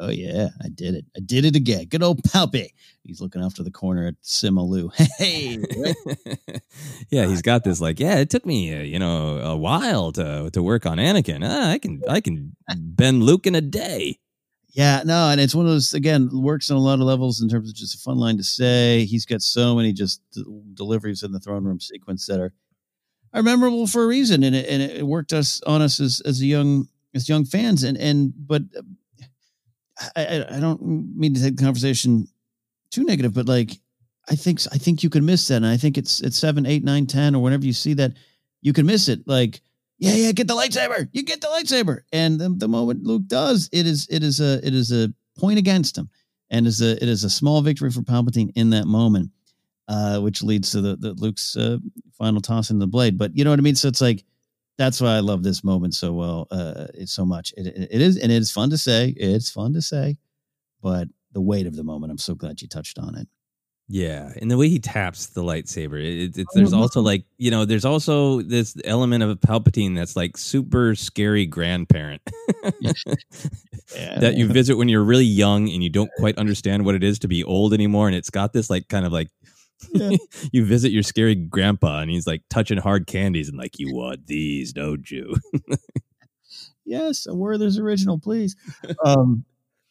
S1: "Oh yeah, I did it, I did it again." Good old Palpy. He's looking off to the corner at Sim Aloo. <laughs> Hey, <laughs>
S2: yeah, he's got this like, yeah, it took me, uh, you know, a while to to work on Anakin. Ah, I can I can bend Luke in a day.
S1: Yeah, no, and it's one of those again works on a lot of levels in terms of just a fun line to say. He's got so many just deliveries in the throne room sequence that are are memorable for a reason, and it, and it worked us on us as as a young as young fans. And and but I I don't mean to take the conversation too negative, but like I think I think you could miss that, and I think it's it's seven, eight, nine, ten, or whenever you see that, you can miss it. Like yeah, yeah, get the lightsaber. You get the lightsaber. And the, the moment Luke does, it is it is a it is a point against him, and is a it is a small victory for Palpatine in that moment, uh, which leads to the, the Luke's uh, final toss in the blade. But you know what I mean. So it's like that's why I love this moment so well. Uh, it's so much. It, it, it is, and it's fun to say. It's fun to say, but the weight of the moment. I'm so glad you touched on it.
S2: Yeah, and the way he taps the lightsaber, it, it, there's also like you know, there's also this element of a Palpatine that's like super scary grandparent <laughs>
S1: Yeah,
S2: that you visit when you're really young and you don't quite understand what it is to be old anymore, and it's got this like kind of like
S1: Yeah. <laughs>
S2: you visit your scary grandpa and he's like touching hard candies and like you want these, don't you? <laughs>
S1: yes, a Werther's original, please. um,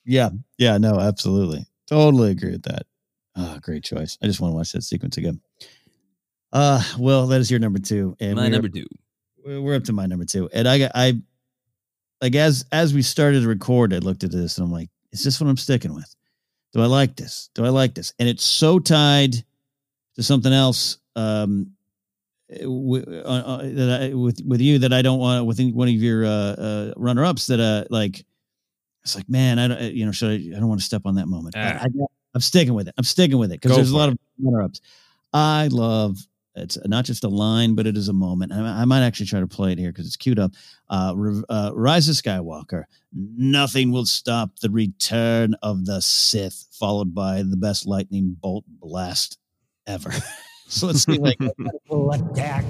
S1: yeah, yeah, no, absolutely, totally agree with that. Ah, great choice. I just want to watch that sequence again. Uh, well, that is your number two, and
S2: My number two.
S1: we're up to my number two, and I got I like as as we started to record, I looked at this and I'm like, is this what I'm sticking with? Do I like this? Do I like this? And it's so tied to something else um, w- uh, uh, that I, with with you that I don't want with any one of your uh, uh, runner ups that uh like it's like man I don't uh, you know should I I don't want to step on that moment.
S2: Ah.
S1: I, I'm sticking with it. I'm sticking with it because there's a lot
S2: it.
S1: of runner ups. I love it's not just a line, but it is a moment. I, I might actually try to play it here because it's queued up. Uh, Re- uh, Rise of Skywalker. Nothing will stop the return of the Sith, followed by the best lightning bolt blast ever. <laughs> so let's see, <laughs> like,
S4: attack,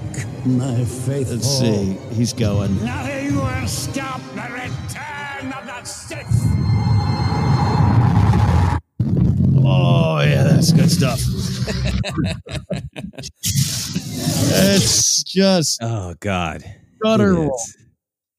S4: my faithful.
S1: let's see. He's going.
S4: Nothing will stop the return of the Sith.
S1: Oh yeah, that's good stuff. it's just
S2: Oh God,
S1: guttural.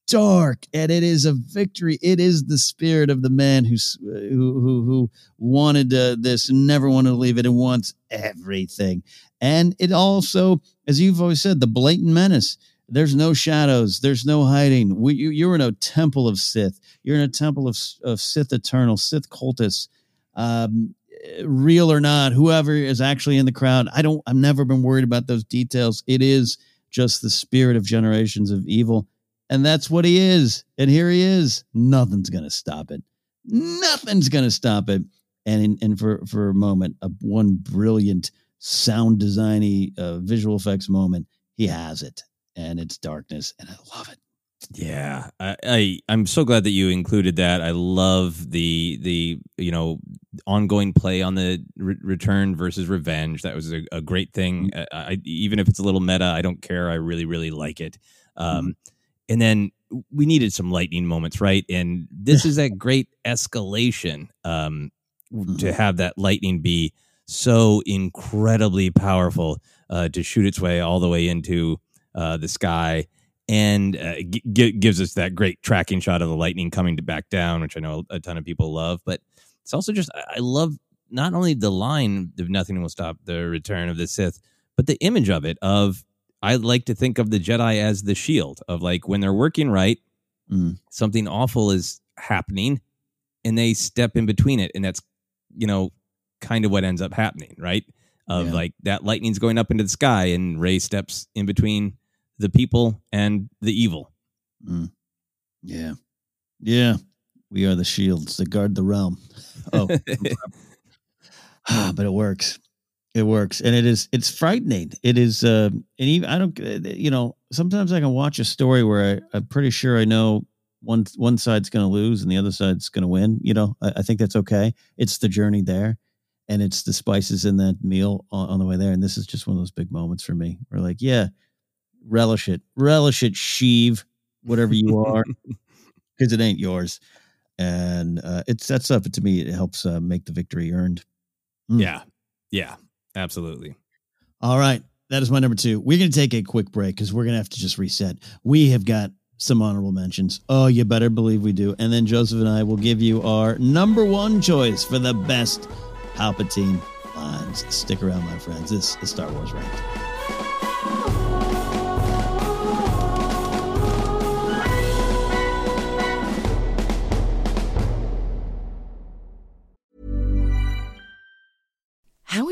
S1: Dark and it is a victory. It is the spirit of the man who's who who, who wanted uh, this and never wanted to leave it and wants everything. And it also as you've always said the blatant menace. There's no shadows. There's no hiding. We, you, you're in a temple of sith. You're in a temple of, of sith eternal sith cultists um, real or not whoever is actually in the crowd i don't i've never been worried about those details it is just the spirit of generations of evil and that's what he is. And here he is. Nothing's going to stop it. Nothing's going to stop it. And in, and for for a moment, a one brilliant sound designy uh, visual effects moment, he has it, and it's darkness, and I love it.
S2: Yeah, I, I I'm so glad that you included that. I love the the you know ongoing play on the re- return versus revenge. That was a, a great thing. I, I, even if it's a little meta, I don't care. I really really like it. Um, And then we needed some lightning moments, right? And this is that great escalation um, to have that lightning be so incredibly powerful uh, to shoot its way all the way into uh, the sky and uh, g- gives us that great tracking shot of the lightning coming to back down, which I know a ton of people love. But it's also just I love not only the line of "Nothing will stop the return of the Sith," but the image of it. Of I like to think of the Jedi as the shield of like when they're working right,
S1: Mm.
S2: something awful is happening, and they step in between it, and that's you know kind of what ends up happening, right? Of
S1: Yeah.
S2: like that lightning's going up into the sky, and Rey steps in between the people and the evil.
S1: Mm. Yeah, yeah. We are the shields that guard the realm. <laughs> Oh, ah, but it works. It works, and it is. It's frightening. It is. Uh, and even I don't. uh, You know, sometimes I can watch a story where I, I'm pretty sure I know one one side's going to lose and the other side's going to win. You know, I, I think that's okay. It's the journey there, and it's the spices in that meal on, on the way there. And this is just one of those big moments for me. We're like, yeah, relish it, relish it, Sheev, whatever you are, <laughs> because it ain't yours. And uh, it sets up to me. It helps uh, make the victory earned. Mm.
S2: Yeah, yeah, absolutely.
S1: All right. That is my number two. We're going to take a quick break because we're going to have to just reset. We have got some honorable mentions. Oh, you better believe we do. And then Joseph and I will give you our number one choice for the best Palpatine lines. Stick around, my friends. This is Star Wars Ranked.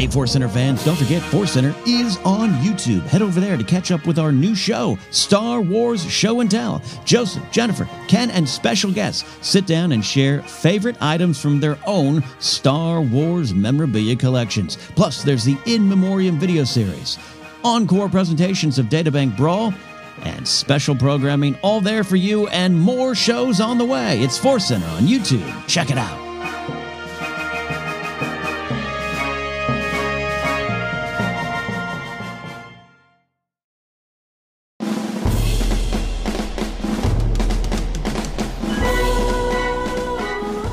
S1: Hey, Force Center fans, don't forget Force Center is on YouTube. Head over there to catch up with our new show, Star Wars Show and Tell. Joseph, Jennifer, Ken, and special guests sit down and share favorite items from their own Star Wars memorabilia collections. Plus, there's the In Memoriam video series, encore presentations of Databank Brawl, and special programming all there for you and more shows on the way. It's Force Center on YouTube. Check it out.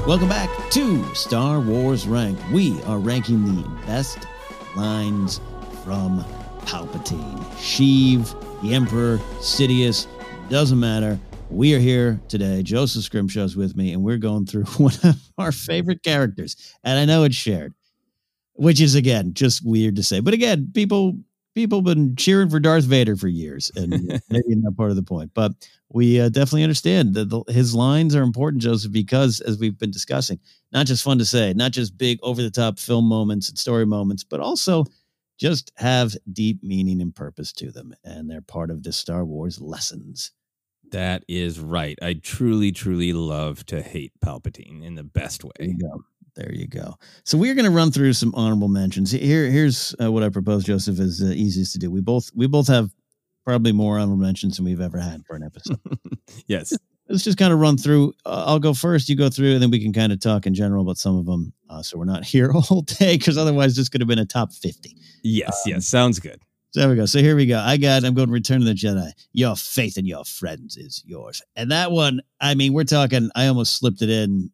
S1: Welcome back to Star Wars Rank. We are ranking the best lines from Palpatine, Sheev, the Emperor, Sidious, doesn't matter. We are here today. Joseph Scrimshaw's with me, and we're going through <laughs> one of our favorite characters. And I know it's shared, which is again just weird to say. But again, people people have been cheering for Darth Vader for years, and <laughs> maybe not part of the point. But we uh, definitely understand that the, his lines are important, Joseph, because as we've been discussing, not just fun to say, not just big over the top film moments and story moments, but also just have deep meaning and purpose to them, and they're part of the Star Wars lessons.
S2: That is right. I truly, truly love to hate Palpatine in the best way.
S1: There you go. There you go. So we're going to run through some honorable mentions. Here, here's uh, what I propose, Joseph, is uh, easiest to do. We both we both have probably more honorable mentions than we've ever had for an episode. <laughs>
S2: yes.
S1: Let's just kind of run through. Uh, I'll go first. You go through, and then we can kind of talk in general about some of them. Uh, so we're not <laughs> here all day because otherwise this could have been a top fifty.
S2: Yes. Um, yes. Sounds good.
S1: So there we go. So here we go. I got, I'm going to Return of the Jedi. Your faith in your friends is yours. And that one, I mean, we're talking, I almost slipped it in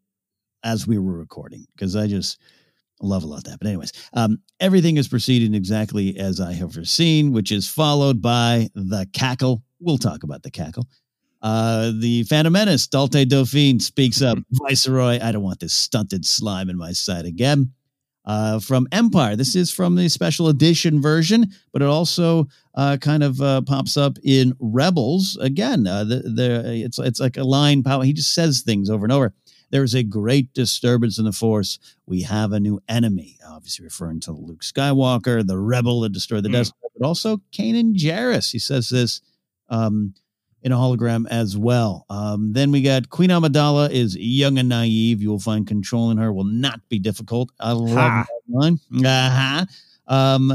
S1: as we were recording because I just love a lot of that. But, anyways, um, everything is proceeding exactly as I have foreseen, which is followed by the cackle. We'll talk about the cackle. Uh, the Phantom Menace, Daultay Dofine speaks up. <laughs> Viceroy, I don't want this stunted slime in my sight again uh, from Empire. This is from the special edition version, but it also uh, kind of uh, pops up in Rebels again. Uh, the, the it's it's like a line. Power. He just says things over and over. There is a great disturbance in the Force. We have a new enemy. Obviously, referring to Luke Skywalker, the rebel that destroyed the mm. Death Star, but also Kanan Jarrus. He says this. Um, in a hologram as well. Um, then we got Queen Amidala is young and naive. You will find controlling her will not be difficult. I love ha. that one. Uh-huh. Um,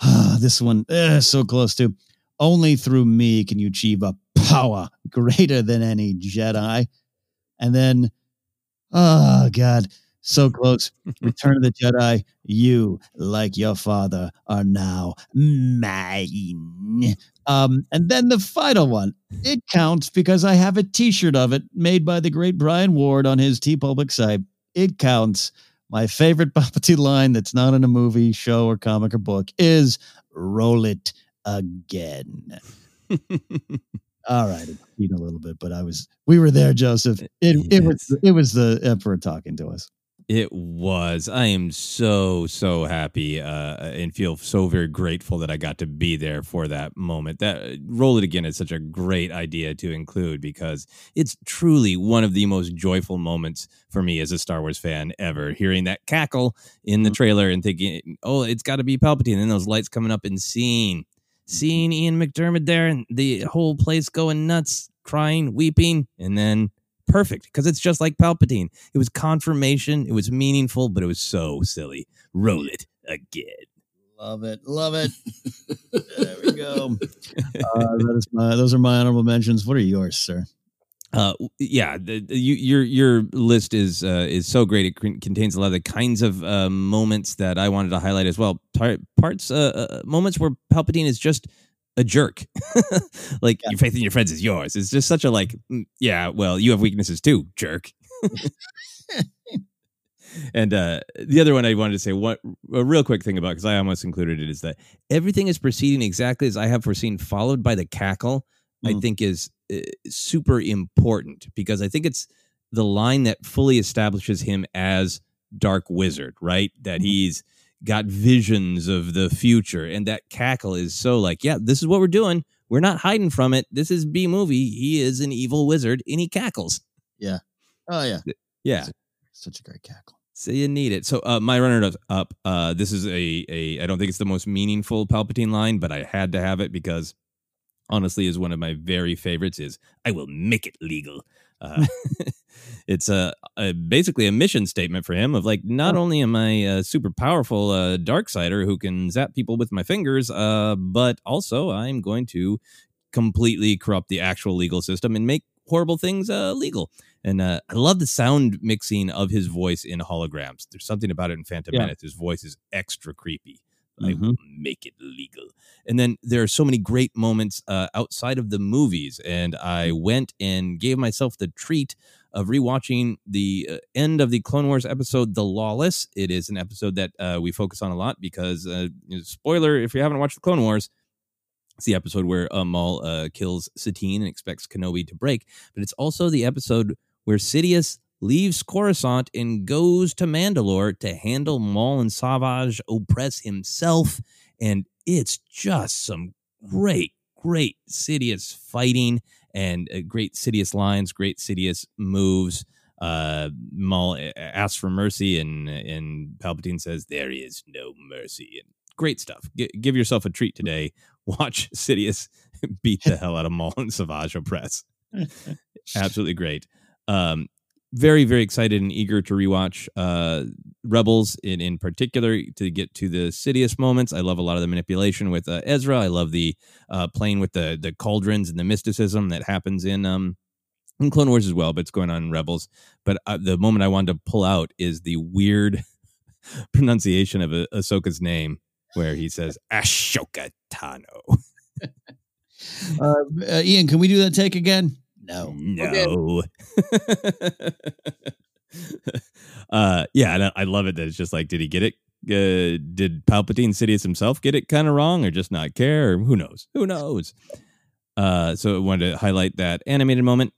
S1: <sighs> this one uh, so close to. Only through me can you achieve a power greater than any Jedi. And then, oh God, so <laughs> close. Return of the Jedi. You, like your father, are now mine. Um, and then the final one. It counts because I have a T-shirt of it made by the great Brian Ward on his TeePublic site. It counts. My favorite <laughs> Palpatine line that's not in a movie, show, or comic or book is "Roll it again." <laughs> All right, a little bit, but I was we were there, Joseph. It yes. it was it was the Emperor talking to us.
S2: It was. I am so so happy uh, and feel so very grateful that I got to be there for that moment. That roll it again is such a great idea to include because it's truly one of the most joyful moments for me as a Star Wars fan ever. Hearing that cackle in the mm-hmm. trailer and thinking, "Oh, it's got to be Palpatine," and then those lights coming up and seeing seeing Ian McDiarmid there and the whole place going nuts, crying, weeping, and then perfect because it's just like Palpatine. It was confirmation. It was meaningful, but it was so silly. Roll it again.
S1: Love it. Love it. <laughs> there we go. <laughs> Uh, that is my, those are my honorable mentions. What are yours, sir?
S2: Uh, yeah, the, the, you, your your list is uh, is so great. It c- contains a lot of the kinds of uh, moments that I wanted to highlight as well. Parts, uh, uh, moments where Palpatine is just a jerk. <laughs> like yeah. your faith in your friends is yours. It's just such a like, mm, yeah, well, you have weaknesses too, jerk. <laughs> and uh, the other one I wanted to say what a real quick thing about because I almost included it is that everything is proceeding exactly as I have foreseen, followed by the cackle. Mm. I think is uh, super important because I think it's the line that fully establishes him as Dark Wizard, right? That mm. he's got visions of the future and that cackle is so like yeah this is what we're doing. We're not hiding from it. This is b movie. He is an evil wizard and he cackles.
S1: Yeah. Oh yeah.
S2: Yeah.
S1: Such a great cackle.
S2: So you need it. So uh, my runner up uh, this is a, a i don't think it's the most meaningful palpatine line but i had to have it because honestly is one of my very favorites is i will make it legal uh, <laughs> it's a, a, basically a mission statement for him of like not only am I a super powerful uh, dark sider who can zap people with my fingers, uh, but also I'm going to completely corrupt the actual legal system and make horrible things uh, legal. And uh, I love the sound mixing of his voice in holograms. There's something about it in Phantom yeah. Menace. His voice is extra creepy. I mm-hmm. will make it legal. And then there are so many great moments uh, outside of the movies. And I went and gave myself the treat of rewatching the uh, end of the Clone Wars episode, The Lawless. It is an episode that uh, we focus on a lot because, uh, spoiler, if you haven't watched the Clone Wars, it's the episode where uh, Maul uh, kills Satine and expects Kenobi to break. But it's also the episode where Sidious leaves Coruscant and goes to Mandalore to handle Maul and Savage Opress himself. And it's just some great, great Sidious fighting and uh, great Sidious lines, great Sidious moves. Uh, Maul asks for mercy, and and Palpatine says there is no mercy. And great stuff. G- give yourself a treat today. <laughs> Watch Sidious <laughs> beat the hell out of Maul and Savage Opress. <laughs> Absolutely great. Um, very very excited and eager to rewatch uh rebels in in particular to get to the sidious moments. I love a lot of the manipulation with uh, ezra. I love the uh playing with the the cauldrons and the mysticism that happens in um in clone wars as well but it's going on in rebels. But uh, the moment i wanted to pull out is the weird <laughs> pronunciation of uh, ahsoka's name where he says ashoka tano. <laughs>
S1: Uh, uh, ian can we do that take again no.
S2: No. <laughs> uh, yeah, and I, I love it that it's just like, did he get it? Uh, did Palpatine Sidious himself get it kind of wrong, or just not care, or who knows? Who knows? Uh, so I wanted to highlight that animated moment.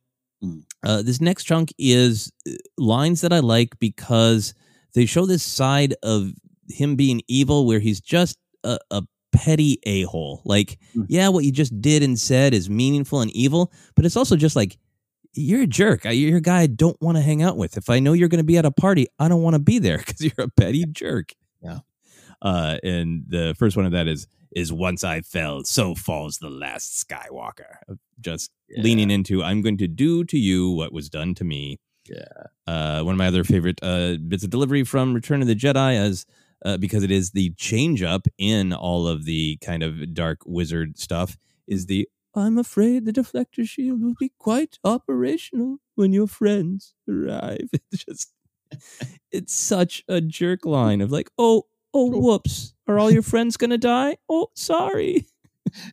S2: Uh, this next chunk is uh, lines that I like because they show this side of him being evil, where he's just a, a petty a hole. Like, mm. yeah, what you just did and said is meaningful and evil, but it's also just like, you're a jerk. You're a guy I don't want to hang out with. If I know you're going to be at a party, I don't want to be there <laughs> because you're a petty jerk.
S1: Yeah.
S2: Uh, and the first one of that is is once I fell, so falls the last Skywalker. Just yeah. leaning into I'm going to do to you what was done to me.
S1: Yeah.
S2: Uh, one of my other favorite uh, bits of delivery from Return of the Jedi as uh, because it is the change up in all of the kind of dark wizard stuff is the I'm afraid the deflector shield will be quite operational when your friends arrive. <laughs> It's just it's such a jerk line of like, oh, oh, whoops. Are all your friends gonna die? Oh, sorry.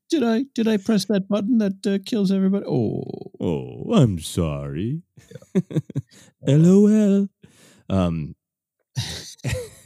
S1: Did I did I press that button that uh, kills everybody? Oh,
S2: oh, I'm sorry. Yeah. <laughs> LOL. Um, <laughs>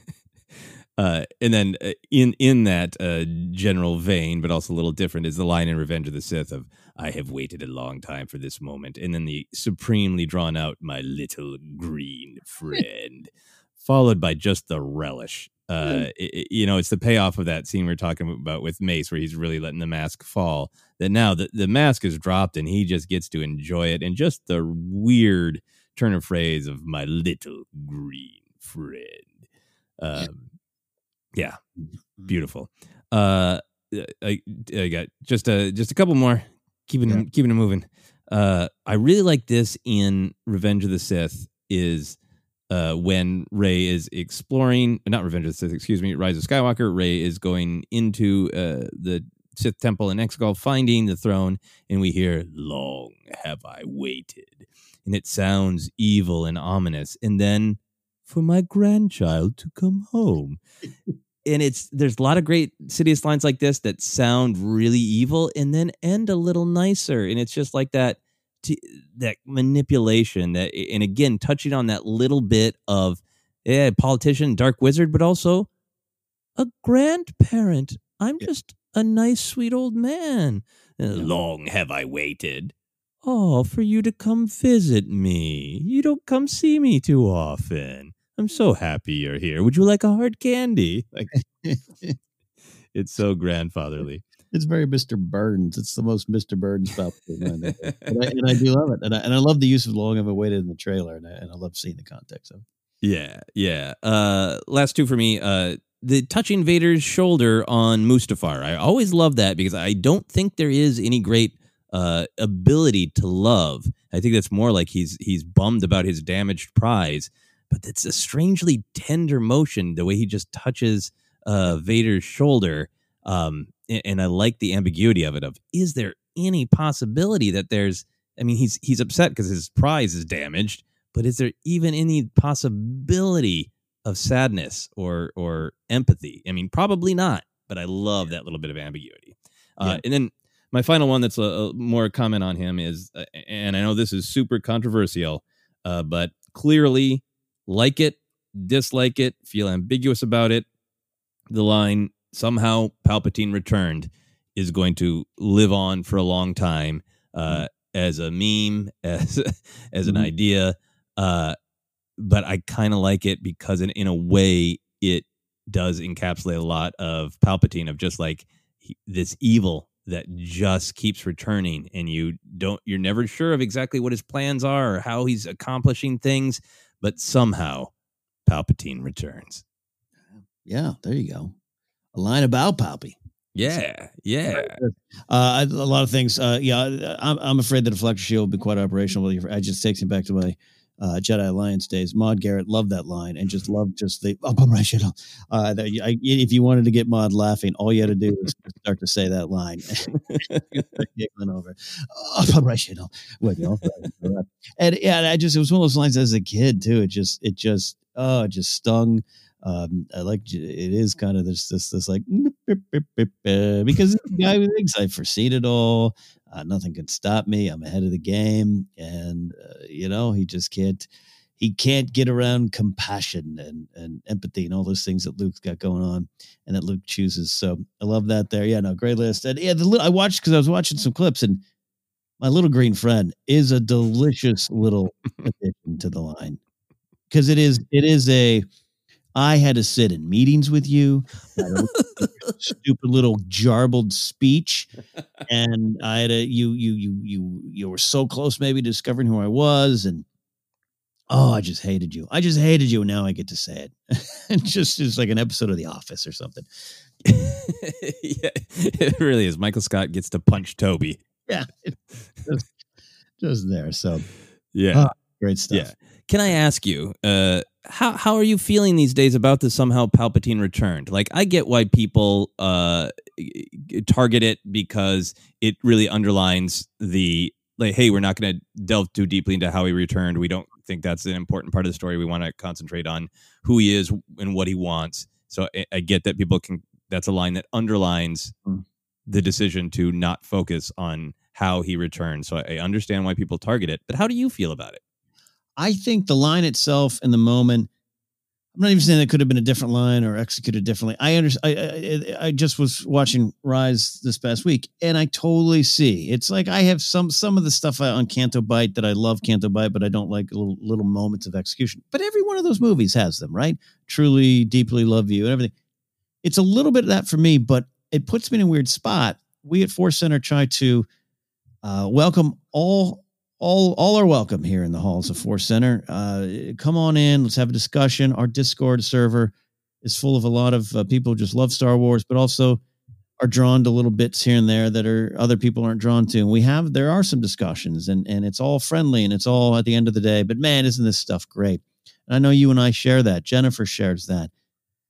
S2: uh, and then uh, in in that uh, general vein, but also a little different, is the line in Revenge of the Sith of "I have waited a long time for this moment," and then the supremely drawn out "My little green <laughs> friend," followed by just the relish. Uh, it, you know, it's the payoff of that scene we are talking about with Mace, where he's really letting the mask fall. That now the the mask is dropped, and he just gets to enjoy it, and just the weird turn of phrase of "My little green friend." Um, yeah, mm-hmm. beautiful. Uh, I, I got just a just a couple more. Keeping yeah. keeping it moving. Uh, I really like this in Revenge of the Sith is uh, when Rey is exploring, not Revenge of the Sith, excuse me, Rise of Skywalker. Rey is going into uh, the Sith temple in Exegol, finding the throne, and we hear "Long have I waited," and it sounds evil and ominous. And then for my grandchild to come home. and it's there's a lot of great Sidious lines like this that sound really evil and then end a little nicer. And it's just like that t- that manipulation that and again touching on that little bit of yeah, politician, dark wizard, but also a grandparent. I'm yeah. just a nice, sweet old man. Uh, long have I waited. Oh, for you to come visit me. You don't come see me too often. I'm so happy you're here. Would you like a hard candy? Like <laughs> it's so grandfatherly.
S1: It's very Mr. Burns. It's the most Mr. Burns stuff. and, I, and I do love it. And I, and I love the use of long have I waited in the trailer. And I, and I love seeing the context of it.
S2: Yeah, yeah. Uh, last two for me. Uh, the touching Vader's shoulder on Mustafar. I always love that because I don't think there is any great uh, ability to love. I think that's more like he's he's bummed about his damaged prize but it's a strangely tender motion the way he just touches uh, Vader's shoulder. Um, and, and I like the ambiguity of it. Of is there any possibility that there's? I mean, he's he's upset because his prize is damaged, but is there even any possibility of sadness or or empathy? I mean, probably not. But I love that little bit of ambiguity. Uh, And then my final one that's a, a, more comment on him is, uh, and I know this is super controversial, uh, but clearly like it, dislike it, feel ambiguous about it. The line somehow Palpatine returned is going to live on for a long time uh, as a meme, <laughs> as as an
S1: Mhm.
S2: idea. Uh, but I kind of like it because in, in a way it does encapsulate a lot of Palpatine of just like he, this evil that just keeps returning and you don't you're never sure of exactly what his plans are or how he's accomplishing things but somehow Palpatine returns.
S1: Yeah, there you go. A line about Palpy.
S2: Yeah, yeah.
S1: Uh, a lot of things. Uh, yeah, I'm, I'm afraid the deflector shield will be quite operational. I just takes me back to my uh, Jedi Alliance days. Maud Garrett loved that line and just loved just the on my shit. Uh, I, if you wanted to get Maud laughing, all you had to do was start to say that line. <laughs> Giggling over on my shit. And yeah, I just it was one of those lines as a kid too. It just it just oh it just stung. Um, I like it is kind of this this this like because guy who thinks I've foreseen it all. Uh, nothing can stop me. I'm ahead of the game, and uh, you know he just can't. He can't get around compassion and, and empathy and all those things that Luke's got going on, and that Luke chooses. So I love that there. Yeah, no, great list. And yeah, the, I watched because I was watching some clips, and my little green friend is a delicious little addition to the line because it is it is a I had to sit in meetings with you, I had a <laughs> stupid little jarbled speech, and I had a you you you you you were so close maybe discovering who I was, and oh, I just hated you. I just hated you. and Now I get to say it. it <laughs> just is like an episode of The Office or something.
S2: yeah, it really is. Michael Scott gets to punch Toby.
S1: Yeah, just, just there. So
S2: Yeah.
S1: ah, great stuff.
S2: Yeah. Can I ask you, uh, how how are you feeling these days about the somehow Palpatine returned? Like, I get why people uh, target it because it really underlines the like, hey, we're not going to delve too deeply into how he returned. We don't think that's an important part of the story. We want to concentrate on who he is and what he wants. So I, I get that people can. That's a line that underlines
S1: Mm.
S2: the decision to not focus on how he returned. So I, I understand why people target it. But how do you feel about it?
S1: I think the line itself in the moment. I'm not even saying it could have been a different line or executed differently. I understand. I, I I just was watching Rise this past week, and I totally see. It's like I have some some of the stuff on Canto Bight that I love Canto Bight, but I don't like little little moments of execution. But every one of those movies has them, right? Truly, deeply love you, and everything. It's a little bit of that for me, but it puts me in a weird spot. We at Force Center try to uh, welcome all all all are welcome here in the halls of Force Center. Uh, come on in. Let's have a discussion. Our Discord server is full of a lot of uh, people who just love Star Wars, but also are drawn to little bits here and there that are other people aren't drawn to. And we have there are some discussions, and and it's all friendly, and it's all at the end of the day. But man, isn't this stuff great? And I know you and I share that. Jennifer shares that.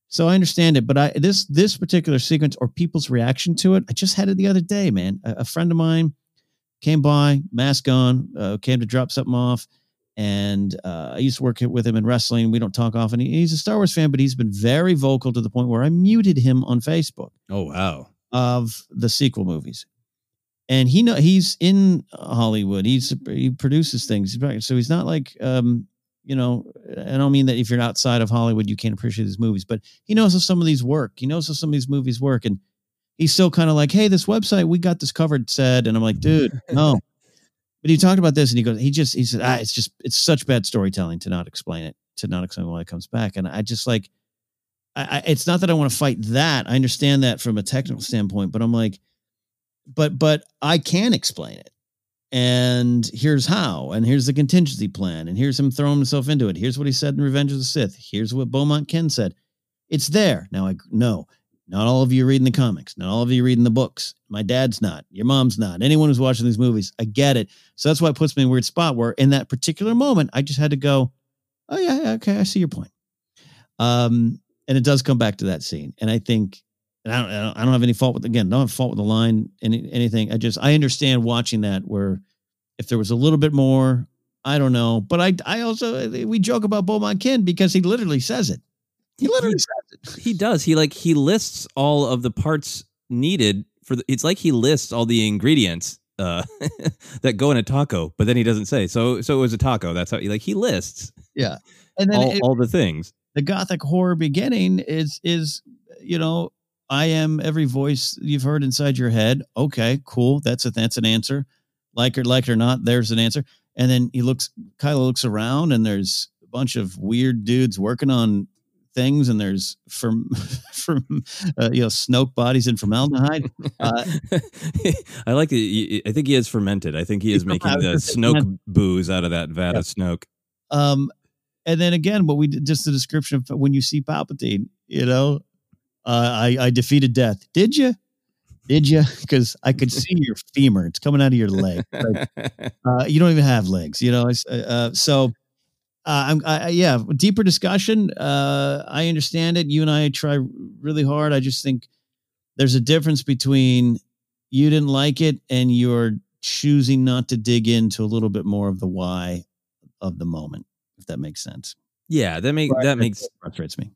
S1: So I understand it, but I this this particular sequence or people's reaction to it, I just had it the other day, man. A, a friend of mine came by, mask on, uh, came to drop something off. And uh, I used to work with him in wrestling. We don't talk often. He- He's a Star Wars fan, but he's been very vocal to the point where I muted him on Facebook
S2: Oh wow.
S1: of the sequel movies. And he know he's in Hollywood. He's he produces things. So he's not like um, you know, I don't mean that if you're outside of Hollywood you can't appreciate these movies, but he knows how some of these work. He knows how some of these movies work. And he's still kind of like, hey, this website, we got this covered, said. And I'm like, dude, no. <laughs> But he talked about this and he goes, he just he said, ah, it's just it's such bad storytelling to not explain it, to not explain why it comes back. And I just like I, I it's not that I want to fight that. I understand that from a technical standpoint, but I'm like, but but I can explain it. And here's how, and here's the contingency plan, and here's him throwing himself into it. Here's what he said in Revenge of the Sith. Here's what Beaumont Kin said. It's there. Now I know not all of you are reading the comics, not all of you are reading the books. My dad's not, your mom's not. Anyone who's watching these movies, I get it. So that's why it puts me in a weird spot where in that particular moment, I just had to go, Oh yeah, yeah, okay, I see your point. Um, and it does come back to that scene. And I think and I don't, I don't, I don't have any fault with again, don't have fault with the line, any anything. I just I understand watching that where if there was a little bit more, I don't know. But I I also we joke about Beaumont Kin because he literally says it. He literally it.
S2: He does. He like he lists all of the parts needed for the, it's like he lists all the ingredients uh, <laughs> that go in a taco, but then he doesn't say. So so it was a taco. That's how he like he lists.
S1: Yeah, and then
S2: all,
S1: it-
S2: all the things.
S1: the gothic horror beginning is is you know I am every voice you've heard inside your head. Okay, cool. That's a that's an answer. Like or like it or not, there's an answer. And then he looks, Kylo looks around, and there's a bunch of weird dudes working on things, and there's from <laughs> from uh, you know Snoke bodies and formaldehyde. <laughs> Uh,
S2: I like it. I think he is fermented. I think he <laughs> is making the Snoke
S1: fermented.
S2: booze out of that vat
S1: Yeah.
S2: of Snoke.
S1: Um, and then again, what we did, just the description of when you see Palpatine, you know, uh, I I defeated death. Did you? Did you? Because I could see your femur. It's coming out of your leg. Like, uh, you don't even have legs, you know. Uh, uh, so, uh, I'm, I, I- yeah, deeper discussion. Uh, I understand it. You and I try really hard. I just think there's a difference between you didn't like it and you're choosing not to dig into a little bit more of the why of the moment, if that makes sense.
S2: Yeah, that make that makes
S1: frustrates me.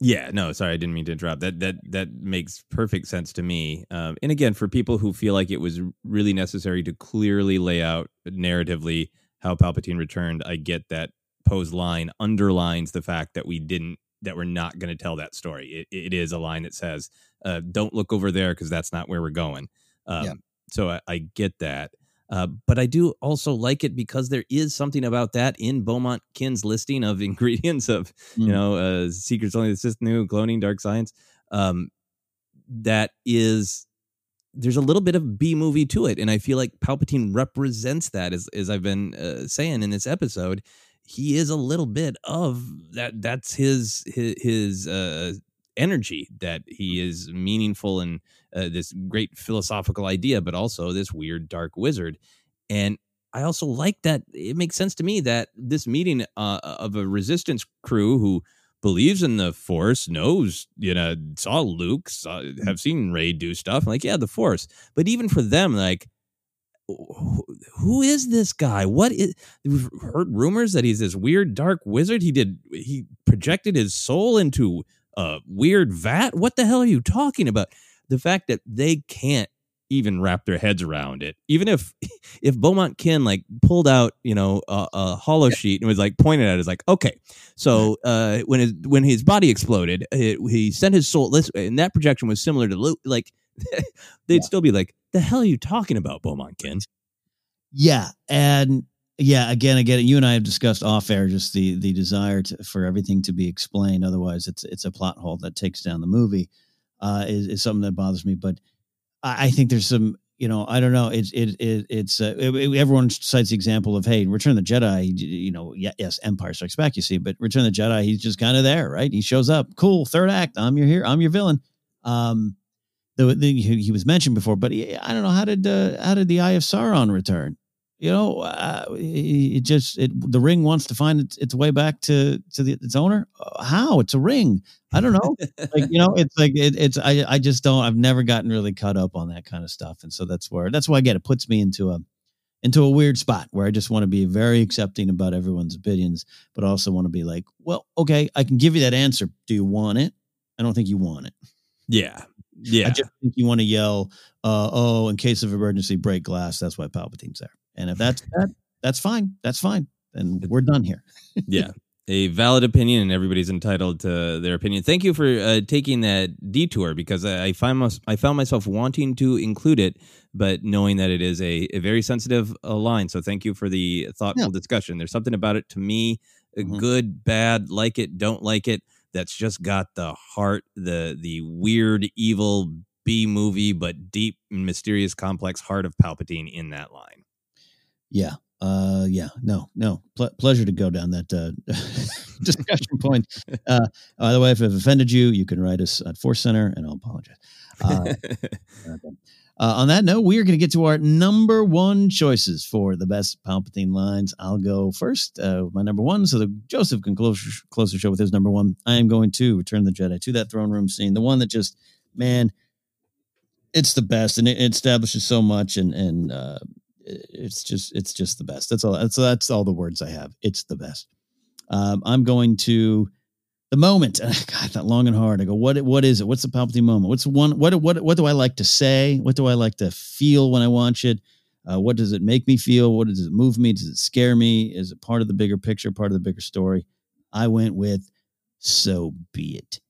S2: Yeah, no, sorry, I didn't mean to interrupt. That that that makes perfect sense to me. Um, and again, for people who feel like it was really necessary to clearly lay out narratively how Palpatine returned, I get that Poe's line underlines the fact that we didn't that we're not going to tell that story. It, it is a line that says, uh, "Don't look over there because that's not where we're going." Um,
S1: Yeah.
S2: So I, I get that. Uh, but I do also like it because there is something about that in Beaumont Kin's listing of <laughs> ingredients of, you
S1: Mm.
S2: know, uh, secrets only the Sith knew, cloning, dark science. Um, that is, there's a little bit of B movie to it, and I feel like Palpatine represents that. As as I've been uh, saying in this episode, he is a little bit of that. That's his his, his uh, energy that he is meaningful and uh, this great philosophical idea, but also this weird dark wizard. And I also like that it makes sense to me that this meeting uh, of a resistance crew who believes in the force, knows, you know, saw Luke, saw, have seen Rey do stuff. Like, yeah, the force. But even for them, like, who- is this guy? What is? We've heard rumors that he's this weird dark wizard. He did. He projected his soul into a weird vat. What the hell are you talking about? The fact that they can't even wrap their heads around it. Even if <laughs> if Beaumont Kin like pulled out, you know, a, a hollow sheet and was like pointed at it, it's like, okay, so uh, when his when his body exploded, it, he sent his soul. This and that projection was similar to Luke. Like <laughs> they'd still be like, the hell are you talking about, Beaumont Kin?
S1: Yeah, and yeah, again, again, you and I have discussed off air just the the desire to, for everything to be explained. Otherwise, it's it's a plot hole that takes down the movie. Uh, is, is something that bothers me. But I, I think there's some, you know, I don't know. It's it, it it's uh, it- everyone cites the example of hey, Return the Jedi. You know, yes, Empire Strikes Back. You see, but Return the Jedi, he's just kind of there, right? He shows up, cool, third act. I'm your here. I'm your villain. Um, the, the he, was mentioned before, but he, I don't know how did uh, how did the Eye of Sauron return? You know, uh, it just it, the ring wants to find its, its way back to to the, its owner. How? It's a ring. I don't know. like you know, it's like it, it's I I just don't. I've never gotten really caught up on that kind of stuff, and so that's where that's why I get it puts me into a into a weird spot where I just want to be very accepting about everyone's opinions, but also want to be like, well, okay, I can give you that answer. Do you want it? I don't think you want it.
S2: Yeah, yeah.
S1: I just think you want to yell, uh, "Oh, in case of emergency, break glass." That's why Palpatine's there. And if that's that, that's fine. That's fine. And we're done here.
S2: yeah a valid opinion and everybody's entitled to their opinion thank you for uh, taking that detour because i I find mys- i found myself wanting to include it but knowing that it is a, a very sensitive uh, line so thank you for the thoughtful discussion there's something about it to me uh, good bad like it don't like it that's just got the heart the the weird evil b movie but deep mysterious complex heart of palpatine in that line
S1: Yeah. Uh, yeah. No, no. Ple- pleasure to go down that uh, <laughs> discussion <laughs> point. Uh, by the way, if I've offended you, you can write us at Force Center, and I'll apologize. Uh. <laughs> Uh, on that note, we are going to get to our number one choices for the best Palpatine lines. I'll go first. Uh, my number one, so that Joseph can close close the show with his number one. I am going to Return the Jedi to that throne room scene, the one that just man, it's the best, and it, it establishes so much, and and uh, it's just it's just the best. That's all. That's that's all the words I have. It's the best. Um, I'm going to the moment. And <laughs> I thought long and hard. I go, what what is it? What's the Palpatine moment? What's one? What what what do I like to say? What do I like to feel when I watch it? Uh, what does it make me feel? What does it move me? Does it scare me? Is it part of the bigger picture, part of the bigger story? I went with so be it,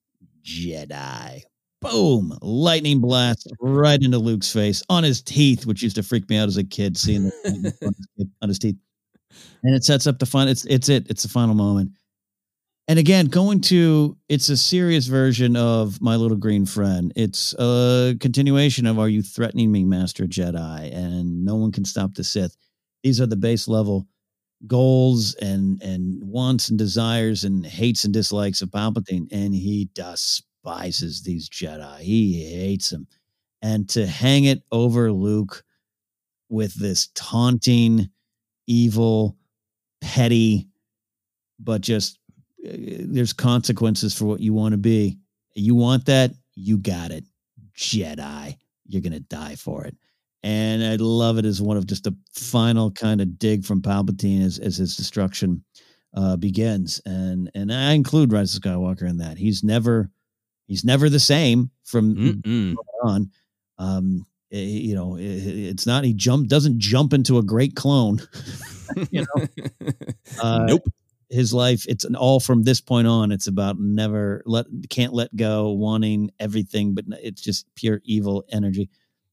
S1: Jedi. Boom! Lightning blast right into Luke's face on his teeth, which used to freak me out as a kid, seeing the <laughs> on his teeth. And it sets up the fun. It's it's it. It's the final moment. And again, going to it's a serious version of My Little Green Friend. It's a continuation of Are You Threatening Me, Master Jedi? And no one can stop the Sith. These are the base level goals and and wants and desires and hates and dislikes of Palpatine, and he despises these Jedi. He hates them, and to hang it over Luke with this taunting, evil, petty, but just there's consequences for what you want to be. You want that, you got it. Jedi, you're gonna die for it and I love it as one of just a final kind of dig from Palpatine as, as his destruction uh, begins, and and I include Rise of Skywalker in that. He's never he's never the same from on. Um, it, eh, you know, it, it's not he jump doesn't jump into a great clone. <laughs> you know, <laughs> uh,
S2: nope.
S1: His life, it's an all from this point on. It's about never let can't let go, wanting everything, but it's just pure evil energy.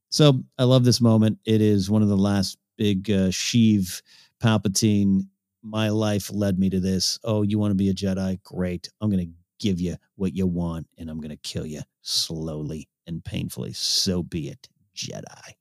S1: So I love this moment. It is one of the last big uh, Sheev Palpatine. My life led me to this. Oh, you want to be a Jedi? Great. I'm going to give you what you want, and I'm going to kill you slowly and painfully. So be it, Jedi.